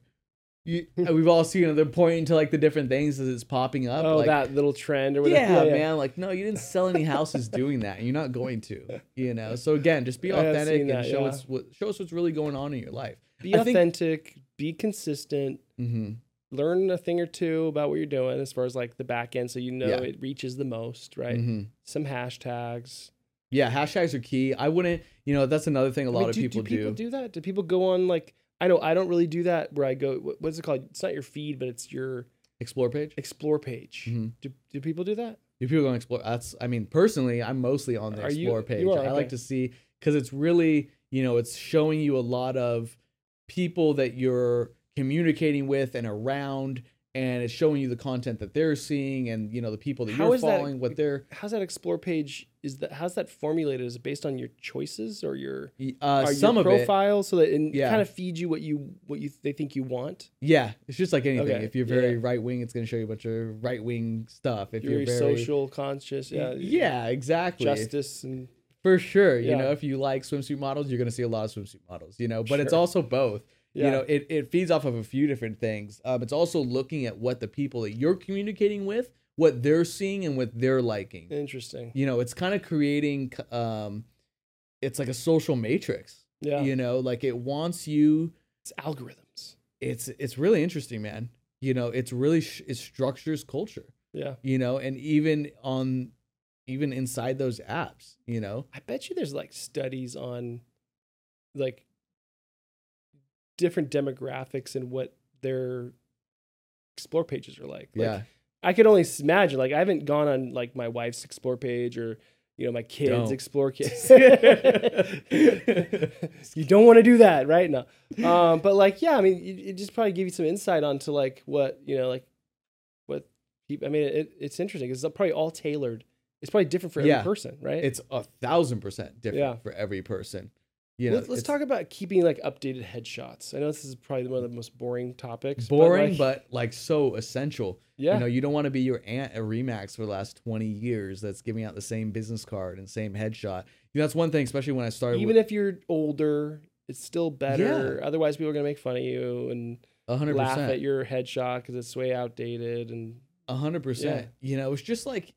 B: you, we've all seen it they're pointing to like the different things as it's popping up
A: Oh,
B: like,
A: that little trend or whatever.
B: yeah, man. Like, no, you didn't sell any houses doing that, and you're not going to. You know. So again, just be authentic and
A: that,
B: show
A: yeah.
B: us what show us what's really going on in your life.
A: Be
B: I think-
A: authentic, be consistent,
B: hmm
A: learn a thing or two about what you're doing as far as like the back end so you know
B: Yeah.
A: it reaches the most, right?
B: hmm
A: Some hashtags.
B: Yeah, hashtags are key. I wouldn't. You know, that's another thing a
A: I
B: lot
A: mean,
B: of
A: do,
B: people
A: do
B: do.
A: people do that? Do people go on like I know I don't really do that where I go what- what's it called? It's not your feed, but it's your
B: Explore page.
A: explore page.
B: Mhm.
A: Do, do people do that?
B: Do people go on explore? That's. I mean, personally, I'm mostly on the
A: Are you-
B: explore page.
A: you are,
B: I like to see because it's really, you know, it's showing you a lot of people that you're communicating with and around, and it's showing you the content that they're seeing and you know the people that
A: How
B: you're
A: is that-
B: following, what they're
A: How's that explore page? Is that how's that formulated? Is it based on your choices or your
B: uh, some
A: your
B: of it.
A: profile so that it
B: Yeah.
A: kind of feeds you what you what you they think you want?
B: Yeah, it's just like anything.
A: Okay,
B: If you're very
A: yeah.
B: right wing, it's going to show you a bunch of right wing stuff. If
A: You're,
B: you're,
A: very social conscious, yeah,
B: yeah, exactly.
A: Justice and
B: for sure. You know, if you like swimsuit models, you're going to see a lot of swimsuit models. You know, but it's also both. You know, it, it feeds off of a few different things. Um, it's also looking at what the people that you're communicating with, what they're seeing, and what they're liking.
A: interesting.
B: You know, it's kind of creating. Um, it's like a social matrix.
A: Yeah,
B: You know, like it wants you.
A: it's algorithms.
B: It's it's really interesting, man. You know, it's really sh- it structures culture.
A: Yeah,
B: You know, and even on, even inside those apps. You know,
A: I bet you there's like studies on like different demographics and what their explore pages are like. Like,
B: yeah.
A: I could only imagine. Like, I haven't gone on like my wife's explore page or you know my kids
B: Don't.
A: explore kids. you don't want to do that, right? No. Um, but like, yeah, I mean, it, it just probably give you some insight onto like what you know, like what people. I mean, it, it's interesting. It's probably all tailored. It's probably different for every
B: Yeah.
A: person, right?
B: it's a thousand percent different
A: Yeah.
B: for every person. You know,
A: let's, let's talk about keeping like updated headshots. I know this is probably one of the most boring topics.
B: boring,
A: but, like,
B: but like so essential.
A: yeah,
B: You know, you don't want to be your aunt at Remax for the last twenty years that's giving out the same business card and same headshot. You know, that's one thing, especially when I started.
A: even if you're older, it's still better. Otherwise, people are gonna make fun of you and
B: a hundred
A: laugh at your headshot because it's way outdated. And
B: a hundred percent. You know, it's just like.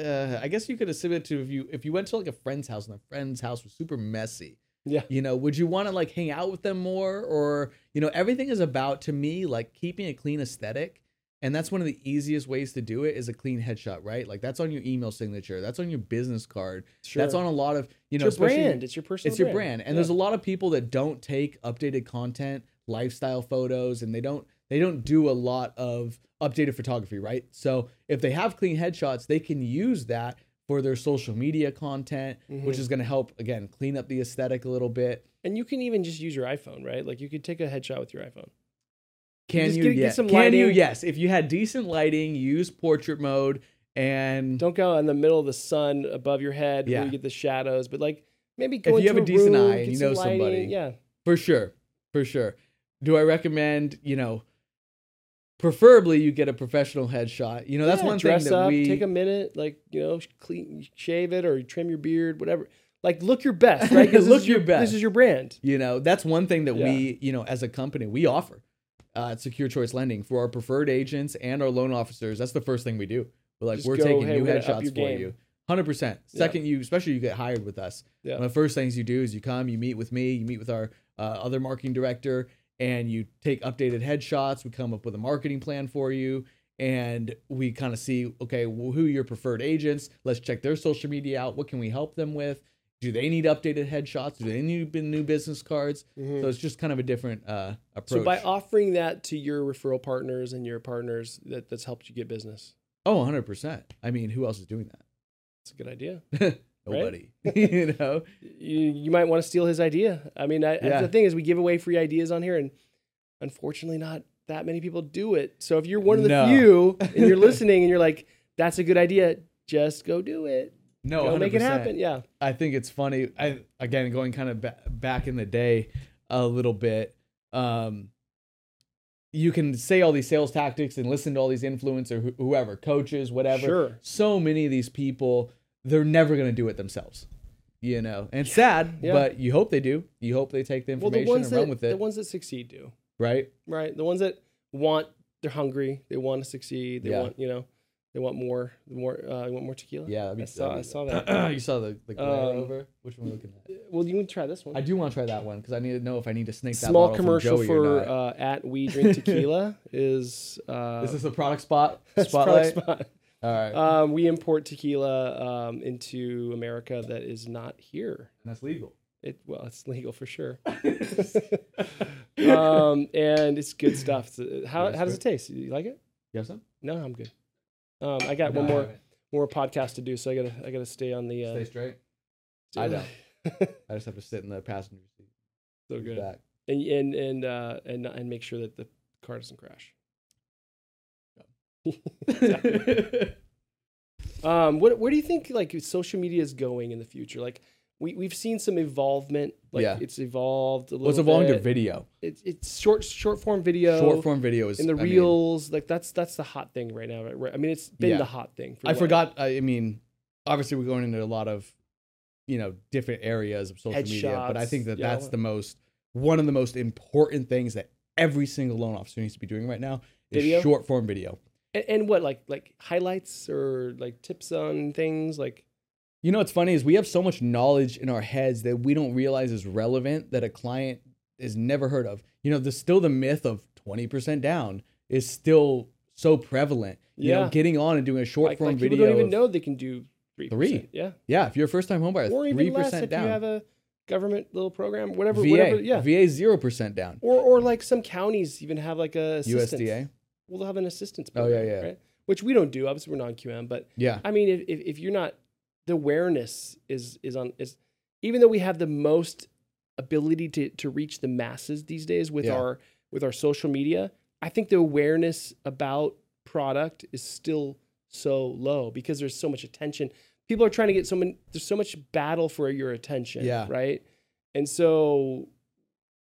B: Uh, I guess you could assume it to if you if you went to like a friend's house and the friend's house was super messy.
A: yeah,
B: You know, would you want to like hang out with them more or you know, everything is about to me like keeping a clean aesthetic. And that's one of the easiest ways to do it is a clean headshot, right? Like that's on your email signature, that's on your business card.
A: sure.
B: That's on a lot of, you know,
A: it's your brand. It's your personal.
B: It's your brand. And
A: Yeah.
B: there's a lot of people that don't take updated content, lifestyle photos, and they don't they don't do a lot of updated photography, right? So if they have clean headshots, they can use that for their social media content, which
A: Mhm.
B: is going to help again clean up the aesthetic a little bit.
A: and you can even just use your iPhone, right? Like you could take a headshot with your iPhone.
B: Can you?
A: get- get
B: yes.
A: some
B: Can you? Yes. If you had decent lighting, use portrait mode, and
A: Don't go in the middle of the sun above your head where you get the shadows, but like maybe go
B: If you have a decent
A: room,
B: eye and you know somebody.
A: Yeah,
B: for sure, for sure. Do I recommend? You know, preferably you get a professional headshot. You know, that's
A: Yeah,
B: one
A: dress
B: thing that
A: up,
B: we
A: take a minute, like you know, clean, shave it or trim your beard, whatever. Like look your best, right?
B: Look your best.
A: This is your brand.
B: You know, that's one thing that
A: Yeah.
B: we, you know, as a company, we offer uh, at Secure Choice Lending for our preferred agents and our loan officers. That's the first thing we do. We're like,
A: Just
B: we're
A: go,
B: taking
A: "Hey,
B: new
A: we're
B: headshots for
A: game."
B: you. Hundred percent.
A: Yeah.
B: Second, you especially you get hired with us.
A: Yeah.
B: One of the first things you do is you come, you meet with me, you meet with our uh, other marketing director, and you take updated headshots. We come up with a marketing plan for you, and we kind of see, okay, well, who are your preferred agents? Let's check their social media out. What can we help them with? Do they need updated headshots? Do they need new business cards?
A: Mhm.
B: So it's just kind of a different uh, approach.
A: So by offering that to your referral partners and your partners, that that's helped you get business.
B: oh, 100%. I mean, who else is doing that?
A: It's a good idea.
B: Nobody. you know?
A: You you might want to steal his idea. I mean, I,
B: Yeah.
A: the thing is, we give away free ideas on here, and unfortunately, not that many people do it. So if you're one of the
B: No.
A: few and you're listening and you're like, "That's a good idea," just go do it.
B: No,
A: go
B: 100%.
A: make it happen. Yeah.
B: I think it's funny. I again going kind of ba- back in the day a little bit. Um, you can say all these sales tactics and listen to all these influencers, wh- whoever, coaches, whatever.
A: Sure.
B: So many of these people, they're never going to do it themselves. You know, and it's sad,
A: Yeah.
B: but you hope they do. You hope they take the
A: Well, the
B: information and
A: that
B: run with it.
A: the ones that succeed do
B: right?
A: right. The ones that want they're hungry. They want to succeed. They
B: Yeah.
A: want you know they want more. More. Uh, they want more tequila.
B: Yeah, be,
A: I saw- I saw that.
B: you saw the the glare
A: Um,
B: over. Which one are we looking at?
A: Well, you can try this one.
B: I do want to try that one because I need to know if I need to snake that
A: Small commercial for uh, at We Drink Tequila is uh,
B: Is this a product spot?
A: that's product
B: Spotlight.
A: spot.
B: All right,
A: Um, we import tequila um, into America that is not here.
B: and that's legal.
A: It well, it's legal for sure. um, and it's good stuff. It's- uh, how
B: Yes,
A: how does it taste? You like it?
B: You have some?
A: No, I'm good. Um, I got one
B: No, I
A: more
B: haven't.
A: more podcast to do, so I gotta I gotta stay on the. Uh,
B: Stay straight. I don't. I just have to sit in the passenger seat.
A: so good.
B: Back.
A: And and and uh, and and make sure that the car doesn't crash. Um, what where do you think like social media is going in the future? Like we we've seen some evolvement. Like
B: Yeah.
A: it's evolved a little
B: What's evolving to video?
A: It's it's short short form video.
B: Short form video is
A: in the
B: I mean,
A: reels, like that's that's the hot thing right now. Right? I mean, it's been
B: Yeah.
A: the hot thing. For
B: I forgot. I I mean, obviously, we're going into a lot of, you know, different areas of social media, but I think that
A: yeah.
B: that's the most one of the most important things that every single loan officer needs to be doing right now is
A: Video?
B: short form video.
A: And, and what like like highlights or like tips on things like
B: You know what's funny is we have so much knowledge in our heads that we don't realize is relevant that a client is never heard of. You know, there's still the myth of 20% down is still so prevalent. You know,
A: Yeah.
B: getting on and doing a short
A: like,
B: form
A: like people don't even know they can do three.
B: Three.
A: Yeah.
B: Yeah, if you're a first time homebuyer,
A: Or even less if
B: down.
A: you have a government little program, whatever,
B: VA,
A: whatever. Yeah.
B: VA zero percent down.
A: Or or like some counties even have like a assistance.
B: USDA.
A: Well, have an assistance
B: Oh, yeah,
A: program,
B: yeah.
A: Right? Which we don't do. Obviously, we're non QM, but
B: Yeah,
A: I mean, if, if, if you're not, the awareness is is on is, even though we have the most ability to to reach the masses these days with
B: Yeah.
A: our with our social media, I think the awareness about product is still so low because there's so much attention. People are trying to get so many. There's so much battle for your attention.
B: Yeah.
A: Right. And so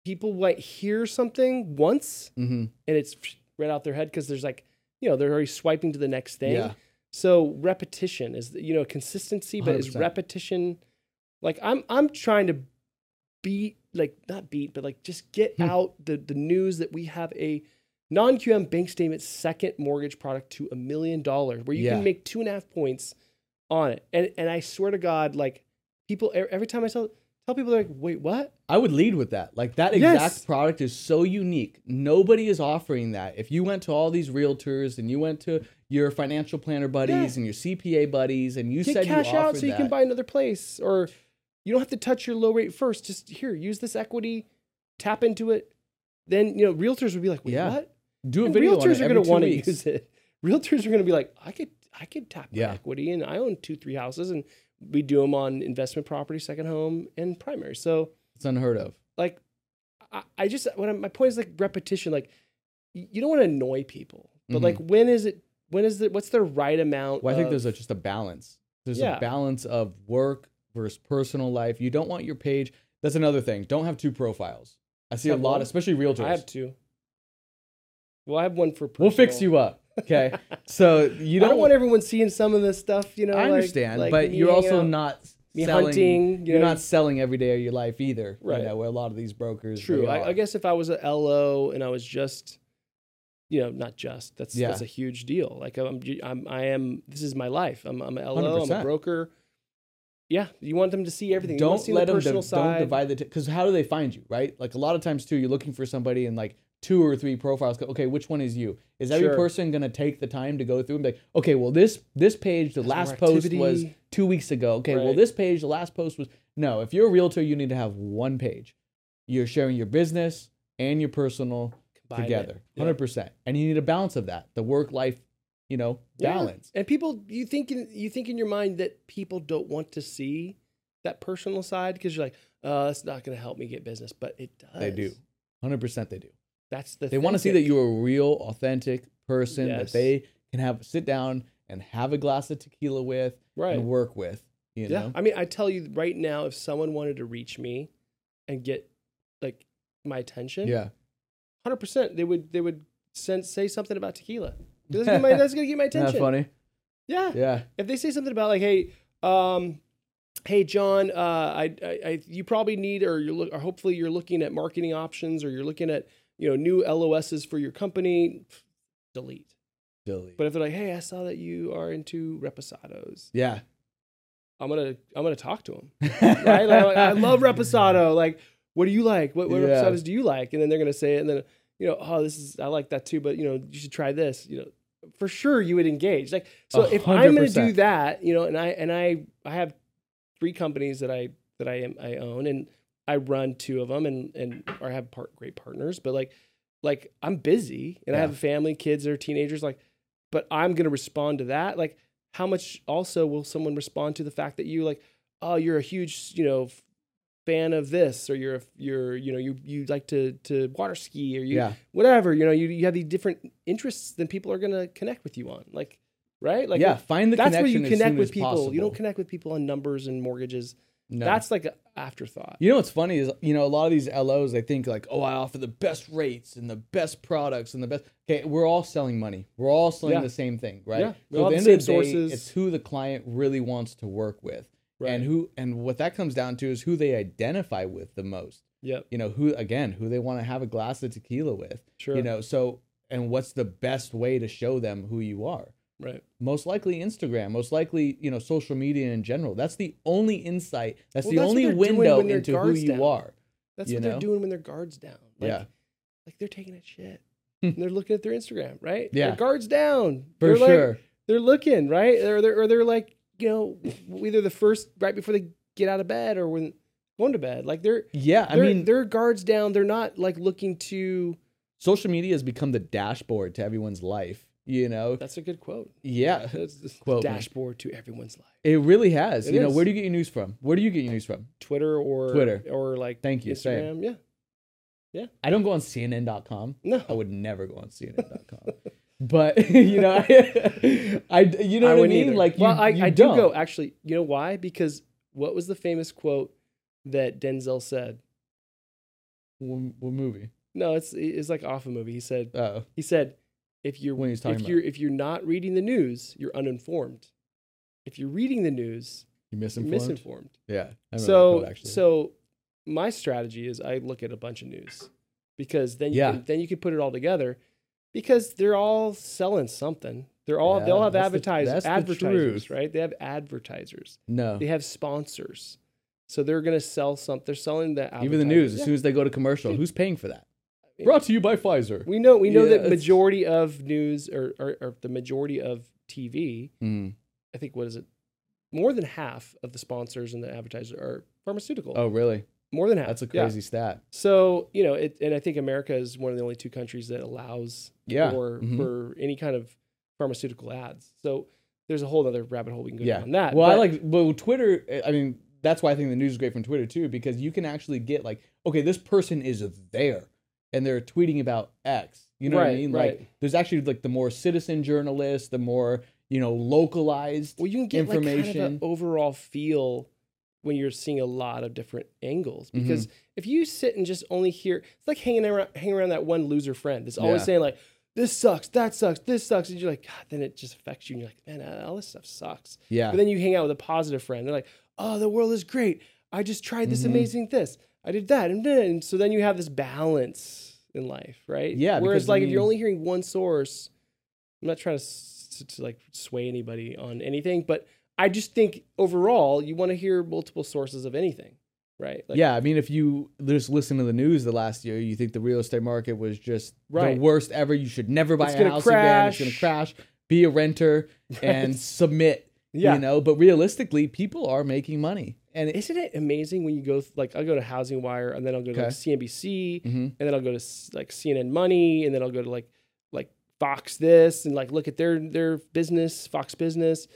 A: people might hear something once
B: hmm
A: and it's right out their head because there's like you know they're already swiping to the next thing.
B: yeah,
A: So repetition is you know consistency, but is
B: 100%.
A: repetition like I'm I'm trying to beat like not beat, but like just get
B: Hmm.
A: out the the news that we have a non QM bank statement second mortgage product to a million dollars where you
B: Yeah.
A: can make two and a half points on it. And and I swear to God, like people every time I tell tell people they're like, wait, what?
B: I would lead with that. Like that exact
A: Yes.
B: product is so unique. Nobody is offering that. If you went to all these realtors and you went to your financial planner buddies
A: Yeah.
B: and your CPA buddies and you
A: Get
B: said
A: cash
B: you
A: out so you
B: that,
A: can buy another place or you don't have to touch your low rate first. Just here, use this equity, tap into it. Then you know realtors would be like, wait,
B: Yeah.
A: what?
B: do a
A: And
B: video on
A: realtors are going to want to use it. Realtors are going to be like, I could, I could tap my
B: Yeah.
A: equity, and I own two, three houses, and we do them on investment property, second home, and primary. So,
B: It's unheard of.
A: like, I, I just, what I'm, my point is like repetition. Like, you don't want to annoy people, but
B: Mhm.
A: like, when is it? When is it? What's the right amount?
B: Well, I think
A: of-
B: there's a, just a balance. There's
A: Yeah.
B: a balance of work versus personal life. You don't want your page. That's another thing. Don't have two profiles. I see a lot,
A: one?
B: especially realtors.
A: I have two. Well, I have one for.
B: we'll fix you up. Okay. so you don't,
A: don't want everyone seeing some of this stuff. You know,
B: I
A: like-
B: understand,
A: like
B: but you're also
A: out,
B: not selling.
A: hunting. You
B: You're
A: know,
B: not selling every day of your life either.
A: Right.
B: You know, where a lot of these brokers.
A: True. I, I guess if I was a LO and I was just, you know, not just that's
B: Yeah.
A: that's a huge deal. Like I'm, I'm, I am. This is my life. I'm, I'm a LO. I'm a broker. Yeah, you want them to see everything. You want
B: Don't
A: to see
B: let
A: the
B: them
A: personal
B: don't divide the because how do they find you right? Like a lot of times too, you're looking for somebody and like two or three profiles. Okay, which one is you? Is every
A: Sure.
B: person gonna take the time to go through and be like, okay, well this this page the last post was two weeks ago. Okay, well this page the last post was no. If you're a realtor, you need to have one page. You're sharing your business and your personal
A: Combine
B: together,
A: Yeah.
B: hundred percent, and you need a balance of that. The work life, you know,
A: Yeah.
B: balance.
A: And people, you think in, you think in your mind that people don't want to see that personal side because you're like, uh, oh, that's not going to help me get business, but it does.
B: They do, hundred percent. They do.
A: That's the.
B: They want to see that you're a real, authentic person
A: Yes.
B: that they can have sit down and have a glass of tequila with
A: right.
B: and work with. You
A: yeah,
B: know,
A: I mean, I tell you right now, if someone wanted to reach me and get like my attention,
B: yeah,
A: hundred percent, they would they would send say something about tequila. That's gonna, my, that's gonna get my attention.
B: that funny?
A: Yeah.
B: Yeah,
A: If they say something about like, hey, um, hey John, uh, I, I, I, you probably need or you're look, or hopefully you're looking at marketing options or you're looking at you know new LOSs for your company. Delete.
B: Delete.
A: But if they're like, hey, I saw that you are into reposados,
B: yeah,
A: I'm gonna I'm gonna talk to them. right? Like, I love reposado. Like, what do you like? What, what
B: Yeah.
A: reposados do you like? And then they're gonna say it, and then you know, oh, this is I like that too, but you know, you should try this. You know, for sure you would engage. Like, so
B: A
A: if I'm gonna do that, you know, and I and I I have three companies that I that I am I own, and I run two of them, and and or I have part great partners, but like like I'm busy and I have a family, kids that are teenagers, like, but I'm gonna respond to that. Like, how much also will someone respond to the fact that you like, oh, you're a huge, you know, fan of this or you're a, you're you know you you like to to water ski or you
B: Yeah.
A: whatever you know you, you have these different interests then people are going to connect with you on like right like
B: yeah, find the
A: that's where you connect with people you don't connect with people on numbers and mortgages
B: No.
A: that's like an afterthought.
B: You know what's funny is you know a lot of these LOs they think like oh I offer the best rates and the best products and the best okay we're all selling money. We're all selling
A: Yeah.
B: the same thing right?
A: Yeah, we
B: so
A: all
B: at the
A: have
B: end
A: the
B: of the
A: same
B: day
A: sources.
B: it's who the client really wants to work with.
A: Right.
B: and who and what that comes down to is who they identify with the most.
A: Yep.
B: You know who again who they want to have a glass of tequila with.
A: Sure.
B: You know so and what's the best way to show them who you are
A: right
B: most likely Instagram, most likely, you know, social media in general. That's the only insight. That's
A: Well,
B: the
A: that's
B: only window into who you
A: down.
B: are.
A: that's
B: you
A: what
B: know?
A: they're doing when their guards down like,
B: yeah.
A: like they're taking a shit and they're looking at their instagram right
B: Yeah.
A: their guards down
B: For
A: They're like-
B: sure.
A: they're looking right or they're, or they're like you know either the first right before they get out of bed or when going to bed like they're
B: yeah. I
A: they're,
B: mean,
A: their guards down they're not like looking to
B: social media has become the dashboard to everyone's life, you know?
A: that's a good quote
B: Yeah.
A: that's the
B: Quote me.
A: dashboard to everyone's life
B: It really has.
A: It
B: you know, where do you get your news from? Where do you get your news from?
A: twitter or
B: Twitter.
A: or like
B: Thank you, same.
A: yeah yeah
B: I don't go on CNN.com.
A: no
B: I would never go on CNN.com. but, you know, I, I you know what I mean?
A: either.
B: Like, you,
A: well i,
B: you
A: I do go actually you know why because what was the famous quote that denzel said
B: What, what movie?
A: no it's it's like off a movie he said
B: Oh,
A: he said if you're
B: when he was talking
A: if
B: about
A: you're if you're not reading the news, you're uninformed. If you're reading the news,
B: you
A: you're
B: misinformed.
A: misinformed.
B: Yeah. That
A: So
B: quote,
A: so my strategy is I look at a bunch of news because then you
B: Yeah.
A: can, then you can put it all together because they're all selling something. They're all
B: Yeah,
A: they'll have
B: that's the-
A: advertisers,
B: that's the truth.
A: right? They have advertisers.
B: no.
A: They have sponsors. So they're going to sell something. They're selling the
B: Even the news, as soon as they go to commercial,
A: Dude.
B: who's paying for that?
A: Yeah.
B: Brought to you by Pfizer.
A: We know we know
B: Yeah,
A: that majority of news or, or, or the majority of TV
B: Mm.
A: I think what is it? More than half of the sponsors and the advertisers are pharmaceutical.
B: Oh, really?
A: More than half.
B: That's a
A: Yeah.
B: crazy stat.
A: So you know, it, and I think America is one of the only two countries that allows
B: Yeah.
A: for
B: Mhm.
A: for any kind of pharmaceutical ads. So there's a whole other rabbit hole we can go
B: Yeah.
A: down on that.
B: Well, I like well Twitter. I mean, that's why I think the news is great from Twitter too, because you can actually get like, okay, this person is there, and they're tweeting about X. You know what I mean?
A: right.
B: Like, there's actually like the more citizen journalists, the more you know localized.
A: well, you can get like kind of
B: information.
A: an overall feel when you're seeing a lot of different angles.
B: Mm-hmm.
A: Because if you sit and just only hear, it's like hanging around, hanging around that one loser friend that's always
B: Yeah.
A: saying like, "This sucks, that sucks, this sucks," and you're like, God, then it just affects you, and you're like, man, all this stuff sucks.
B: yeah.
A: But then you hang out with a positive friend. They're like, oh, the world is great. I just tried this
B: Mhm.
A: amazing this. I did that. And then, so then you have this balance in life, right?
B: Yeah,
A: Whereas,
B: because, I
A: like, if you're only hearing one source, I'm not trying to, to, to, like sway anybody on anything, but I just think overall, you want to hear multiple sources of anything, right? Like,
B: yeah, I mean, if you just listen to the news the last year, you think the real estate market was just
A: Right.
B: the worst ever. You should never buy
A: It's
B: a house again. It's going to
A: crash.
B: crash. Be a renter and submit.
A: Yeah.
B: You know, but realistically, people are making money, and
A: isn't it amazing when you go, th- like, I'll go to Housing Wire and then I'll go to like,
B: Okay.
A: CNBC
B: Mhm.
A: and then I'll go to s- like CNN Money, and then I'll go to like like Fox this, and like look at their their business, Fox Business,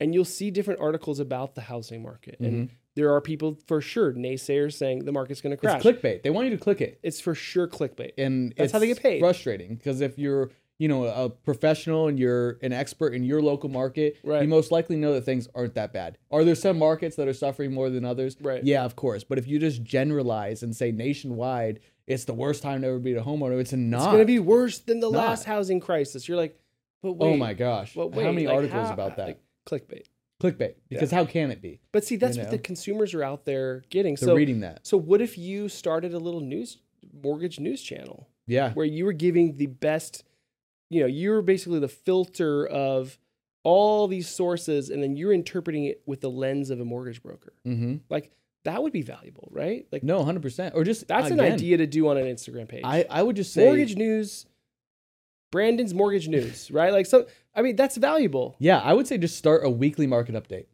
A: and you'll see different articles about the housing market. And there are people for sure naysayers saying the market's going to crash.
B: Mm-hmm. it's clickbait. They want you to click it,
A: It's for sure clickbait.
B: and
A: That's
B: it's
A: how they get paid.
B: Frustrating because if you're you know a professional and you're an expert in your local market,
A: Right.
B: you most likely know that things aren't that bad. Are there some markets that are suffering more than others?
A: Right.
B: Yeah, of course. But if you just generalize and say nationwide, it's the worst time to ever be a homeowner. It's not.
A: It's going to be worse than the
B: Not.
A: last housing crisis. You're like, but oh wait,
B: oh my gosh!
A: but wait, how
B: many
A: like,
B: articles
A: how-
B: about that?
A: like, clickbait.
B: Clickbait. Because how can it be?
A: But see, that's what
B: know?
A: the consumers are out there getting.
B: They're
A: so,
B: reading that.
A: so what if you started a little news mortgage news channel?
B: Yeah.
A: where you were giving the best, you know, you were basically the filter of all these sources and then you're interpreting it with the lens of a mortgage broker.
B: Mm-hmm.
A: Like that would be valuable, right? Like
B: No, hundred percent. Or just
A: that's
B: again,
A: an idea to do on an Instagram page.
B: I I would just say
A: mortgage news, Brandon's mortgage news, right? Like so I mean that's valuable.
B: Yeah, I would say just start a weekly market update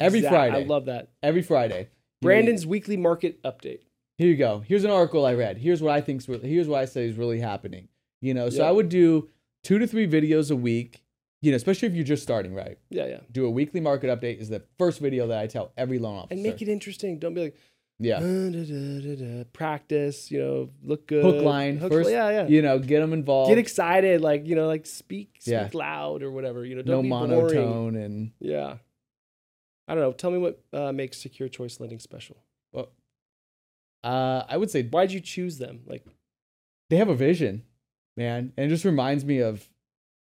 B: every
A: Exact-
B: Friday.
A: I love that.
B: every Friday.
A: Brandon's weekly market update.
B: Here you go. Here's an article I read. Here's what I think's here's what I say is really happening. You know, so
A: Yeah.
B: I would do two to three videos a week. You know, especially if you're just starting, right?
A: Yeah, yeah.
B: Do a weekly market update is the first video that I tell every loan officer.
A: And make it interesting. Don't be like,
B: Yeah.
A: uh, da, da, da, practice, you know, look good.
B: Hook line first,
A: yeah, yeah.
B: You know, get them involved.
A: Get excited, like you know, like speak, speak
B: Yeah.
A: loud or whatever. You know, don't be boring.
B: monotone and
A: Yeah. I don't know. Tell me what uh, makes secure choice lending special.
B: Well, uh, I would say
A: Why'd you choose them? Like,
B: they have a vision, man, and it just reminds me of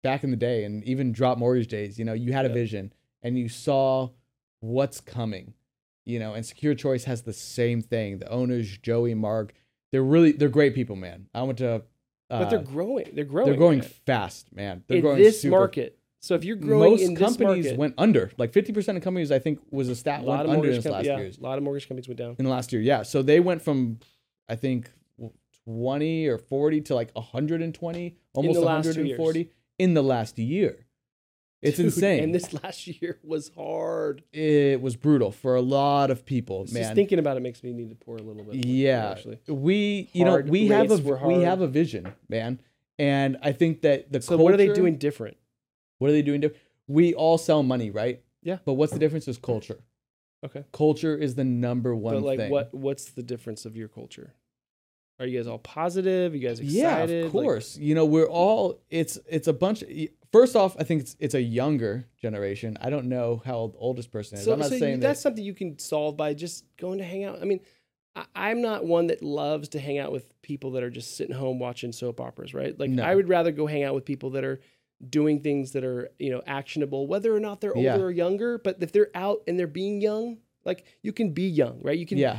B: back in the day and even drop mortgage days. You know, you had a vision and you saw what's coming. You know, and Secure Choice has the same thing. The owners, Joey, Mark, they're really they're great people, man. I went to, uh,
A: but they're growing. They're growing.
B: they're growing
A: man.
B: fast, man. They're
A: in
B: growing
A: this
B: super
A: market. So if you're growing
B: most
A: in
B: companies
A: market,
B: went under. Like 50% of companies, I think, was a
A: a
B: stat
A: lot
B: went
A: of
B: under in
A: com-
B: last
A: yeah,
B: years.
A: a lot of mortgage companies went down.
B: In the last year, yeah. So they went from, I think, 20 or 40 to like 120, almost
A: the last two years.
B: 140 in the last year. It's
A: Dude,
B: insane.
A: And this last year was hard.
B: it was brutal for a lot of people,
A: Just
B: man.
A: Just thinking about it makes me need to pour a little bit.
B: yeah,
A: Actually.
B: we, you
A: Hard
B: know, we have a we have a vision, man, and I think that the
A: So what are they doing different?
B: What are they doing? different? we all sell money, right?
A: Yeah.
B: But what's the difference is culture.
A: Okay.
B: Culture is the number one
A: but like,
B: thing.
A: what what's the difference of your culture? Are you guys all positive? you guys excited?
B: Yeah, of
A: Like,
B: course. you know, we're all. It's it's a bunch. Of, first off, I think it's it's a younger generation. I don't know how old the oldest person is.
A: so
B: I'm not
A: so
B: saying
A: that's
B: that.
A: something you can solve by just going to hang out. I mean, I, I'm not one that loves to hang out with people that are just sitting home watching soap operas, right? Like,
B: No.
A: I would rather go hang out with people that are doing things that are you know actionable, whether or not they're older
B: Yeah.
A: or younger. But if they're out and they're being young, like you can be young, right? You can.
B: Yeah,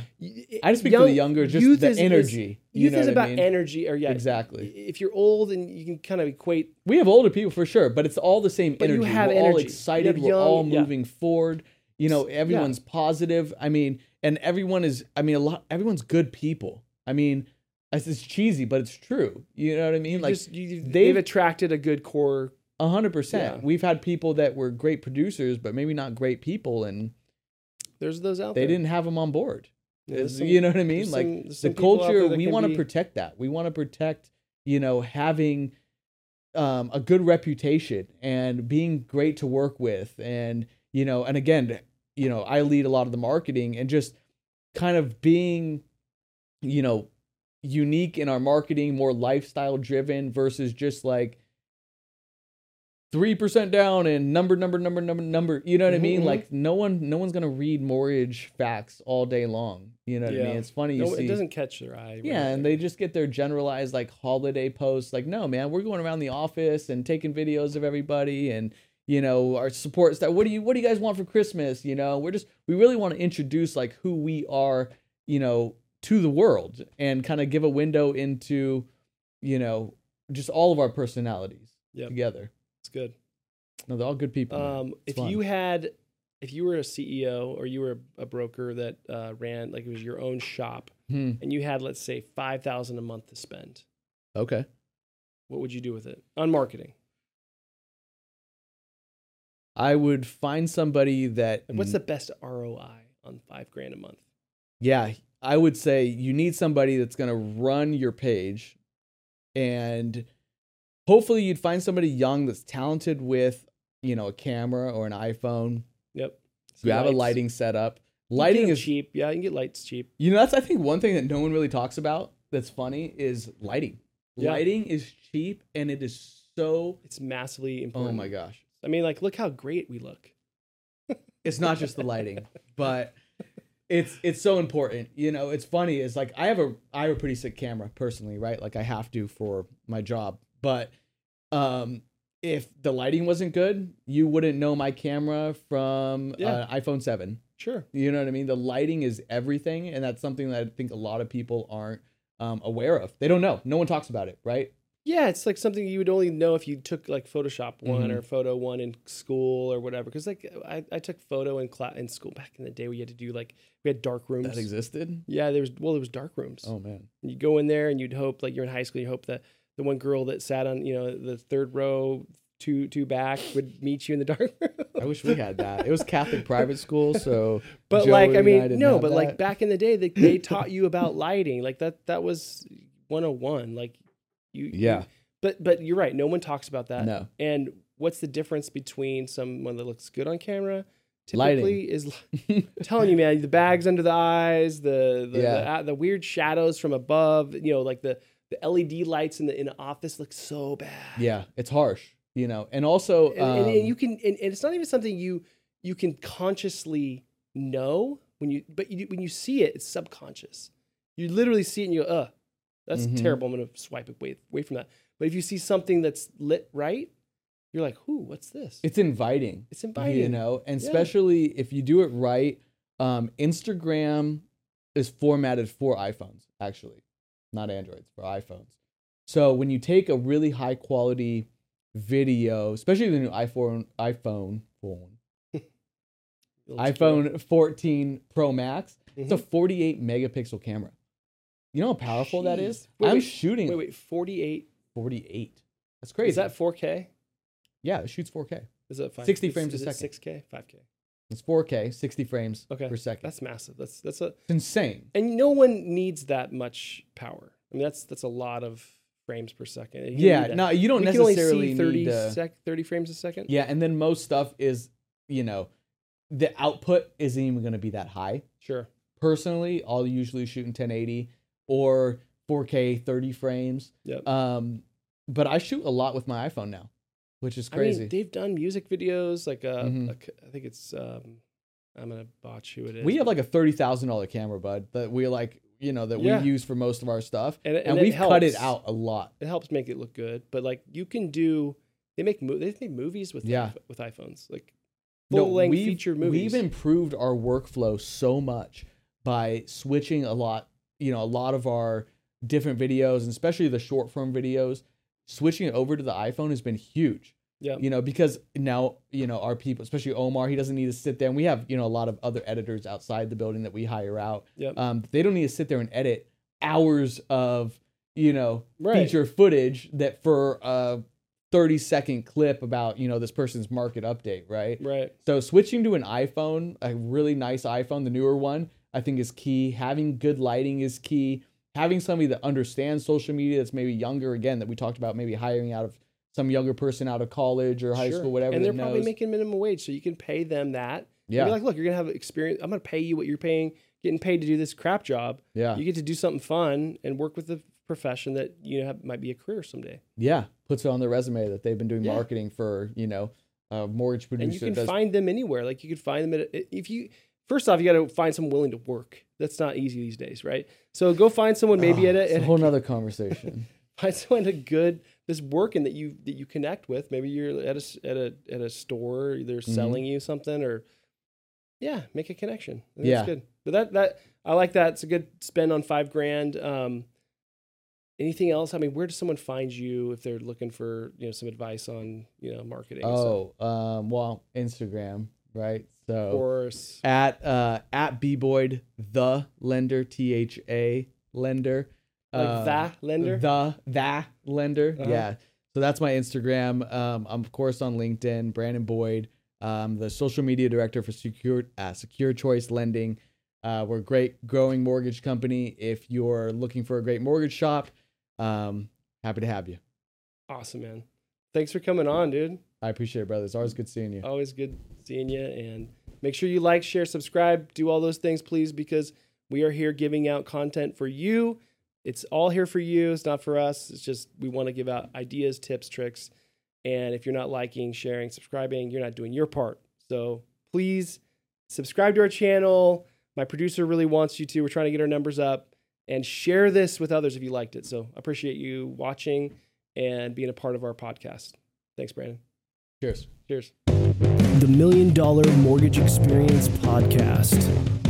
B: I just speak to the younger, just
A: youth
B: the
A: is-
B: energy. you
A: Youth is
B: what I
A: about
B: mean?
A: energy, or yeah,
B: Exactly.
A: If you're old and you can kind of equate
B: We have older people for sure, but it's all the same
A: But you
B: energy.
A: have
B: we're all
A: energy. You
B: excited.
A: have
B: We're all
A: young- yeah.
B: moving forward. You know, everyone's positive. I mean, and everyone is. I mean, a lot. Everyone's good people. I mean, it's cheesy, but it's true. You know what I mean?
A: you
B: Like
A: just you,
B: they've-
A: they've attracted a good core.
B: A hundred percent. We've had people that were great producers, but maybe not great people, and
A: There's those out
B: they
A: there.
B: They didn't have them on board.
A: Yeah, some-
B: you know what I mean? Like
A: some-
B: the
A: some there
B: culture, we want to
A: be-
B: protect that. We want to protect, you know, having um, a good reputation and being great to work with, and you know, and again, you know, I lead a lot of the marketing and just kind of being, you know, unique in our marketing, more lifestyle driven versus just like three percent down and number, number, number, number, number. You know what I
A: Mhm,
B: mean?
A: mhm.
B: Like no one, no one's gonna read mortgage facts all day long. You know what I mean? It's funny you
A: No,
B: see.
A: it doesn't catch their eye.
B: Yeah, and they just get their generalized like holiday posts. Like, no, man, we're going around the office and taking videos of everybody, and you know, our support staff. What do you What do you guys want for Christmas? You know, we're just we really want to introduce like who we are, you know, to the world, and kind of give a window into, you know, just all of our personalities
A: Yep.
B: together.
A: It's good.
B: No, they're all good people.
A: Um, if
B: fun.
A: you had, if you were a CEO or you were a broker that uh, ran like it was your own shop,
B: Hmm,
A: and you had let's say five thousand a month to spend,
B: okay.
A: what would you do with it on marketing?
B: I would find somebody that.
A: Like, what's the best ROI on five grand a month?
B: Yeah, I would say you need somebody that's going to run your page and hopefully you'd find somebody young that's talented with, you know, a camera or an iPhone.
A: Yep.
B: You have a lighting setup. Lighting is
A: cheap. Yeah, you can get lights cheap.
B: You know, that's I think one thing that no one really talks about that's funny is lighting.
A: Yeah.
B: Lighting is cheap and it is so
A: It's massively
B: oh
A: important Oh
B: my gosh.
A: I mean, like, look how great we look.
B: It's not just the lighting, but it's it's so important. You know, it's funny. It's like I have a I have a pretty sick camera personally, right? Like I have to for my job. But um if the lighting wasn't good, you wouldn't know my camera from
A: Yeah.
B: uh, iPhone 7.
A: Sure.
B: You know what I mean? The lighting is everything and that's something that I think a lot of people aren't um, aware of. They don't know. No one talks about it, right?
A: Yeah, it's like something you would only know if you took like Photoshop one
B: Mhm.
A: or Photo one in school or whatever. Because like I, I took photo in class in school back in the day. We had to do like we had dark rooms.
B: That existed.
A: yeah, there was well, there was dark rooms.
B: Oh man.
A: You go in there and you'd hope like you're in high school. You hope that the one girl that sat on you know the third row, two two back, would meet you in the dark room.
B: I wish we had that. It was Catholic private school, so
A: But
B: Joey
A: like, I mean, no,
B: have
A: but like
B: that.
A: back in the day, they, they taught you about lighting. Like that, that was 101. Like you, you-
B: Yeah.
A: but, but you're right. No one talks about that.
B: No.
A: And what's the difference between someone that looks good on camera typically is telling you, man, the bags under the eyes, the the,
B: Yeah.
A: the the weird shadows from above, you know, like the the LED lights in the in the office look so bad.
B: yeah, it's harsh, you know. And also,
A: and, and-
B: um,
A: and you can and, and it's not even something you you can consciously know when you but you, when you see it it's subconscious you literally see it and you go uh that's
B: Mhm.
A: terrible i'm gonna swipe away, away from that but if you see something that's lit right you're like who what's this
B: it's inviting.
A: it's inviting
B: you know and
A: Yeah.
B: especially if you do it right um, instagram is formatted for iphones actually not androids for iphones. So when you take a really high quality video especially the new iphone iphone phone iphone 14 pro max it's a
A: Mhm.
B: 48 megapixel camera. You know how powerful that
A: Jeez.
B: is
A: Wait,
B: i'm
A: wait,
B: shooting
A: wait wait. 48
B: 48 that's crazy.
A: is that 4k
B: yeah it shoots 4k
A: is it 5,
B: 60
A: is-
B: frames a
A: is it
B: second.
A: 6k 5k
B: it's 4k 60 frames
A: Okay.
B: per second
A: that's massive that's that's a
B: it's insane
A: and no one needs that much power i mean that's that's a lot of frames per second You
B: Yeah, no, you don't
A: we can only
B: necessarily
A: see 30,
B: need to.
A: sec, 30 frames a second.
B: Yeah, and then most stuff is, you know, the output isn't even going to be that high.
A: Sure.
B: Personally, I'll usually shoot in 1080 or 4K 30 frames.
A: Yep.
B: Um, but I shoot a lot with my iPhone now, which is
A: I
B: crazy.
A: mean, they've done music videos like uh,
B: Mhm.
A: like, I think it's um, I'm gonna botch who it is.
B: we have like a thirty thousand dollar camera, bud, that we like, you know, that
A: Yeah.
B: we use for most of our stuff,
A: and,
B: and,
A: it
B: we've cut it out a lot.
A: It helps make it look good, but like you can do. They make mo- they make movies with
B: Yeah.
A: with iPhones like
B: No,
A: full length
B: we've-
A: feature movies.
B: We've improved our workflow so much by switching a lot, you know, a lot of our different videos, and especially the short form videos, switching it over to the iPhone has been huge.
A: yeah.
B: You know, because now, you know, our people, especially Omar, he doesn't need to sit there. And we have, you know, a lot of other editors outside the building that we hire out.
A: Yep.
B: Um, they don't need to sit there and edit hours of, you know,
A: Right.
B: feature footage that for a 30 second clip about, you know, this person's market update, right?
A: right.
B: So switching to an iPhone, a really nice iPhone, the newer one, I think is key. Having good lighting is key. Having somebody that understands social media that's maybe younger, again, that we talked about, maybe hiring out of some younger person out of college or high
A: Sure.
B: school, whatever.
A: And they're probably
B: knows.
A: making minimum wage, so you can pay them that.
B: yeah,
A: You're like, look, you're gonna have experience. I'm gonna pay you what you're paying, getting paid to do this crap job.
B: yeah,
A: You get to do something fun and work with the profession that you know have, might be a career someday.
B: yeah. Puts it on their resume that they've been doing
A: Yeah.
B: marketing for, you know, a mortgage producer.
A: and you can
B: does-
A: find them anywhere. Like you could find them at a, if you first off, you got to find someone willing to work. That's not easy these days, right? So go find someone maybe
B: Oh,
A: at, a, at
B: a whole nother conversation.
A: find someone a good that's working that you that you connect with. Maybe you're at a at a at a store, they're
B: Mm-hmm.
A: selling you something, or yeah, make a connection.
B: Yeah.
A: that's good. But that that I like that. It's a good spend on five grand. Um, anything else? I mean, where does someone find you if they're looking for you know some advice on you know marketing?
B: oh, um, well, Instagram, right? So
A: of course.
B: at uh at bboyd the lender t h a lender
A: Like
B: Um,
A: that lender.
B: the that lender
A: Uh-huh.
B: yeah so that's my instagram um i'm of course on linkedin brandon boyd um the social media director for secure uh, secure choice lending uh we're a great growing mortgage company if you're looking for a great mortgage shop um happy to have you
A: Awesome, man. Thanks for coming on, dude.
B: I appreciate it brother it's always good seeing you
A: Always good seeing you. And make sure you like, share, subscribe, do all those things, please, because we are here giving out content for you. It's all here for you. It's not for us. It's just we want to give out ideas, tips, tricks. And if you're not liking, sharing, subscribing, you're not doing your part. So please subscribe to our channel. My producer really wants you to. We're trying to get our numbers up and share this with others if you liked it. So appreciate you watching and being a part of our podcast. Thanks, Brandon.
B: Cheers
A: Cheers.
C: The Million Dollar Mortgage Experience Podcast.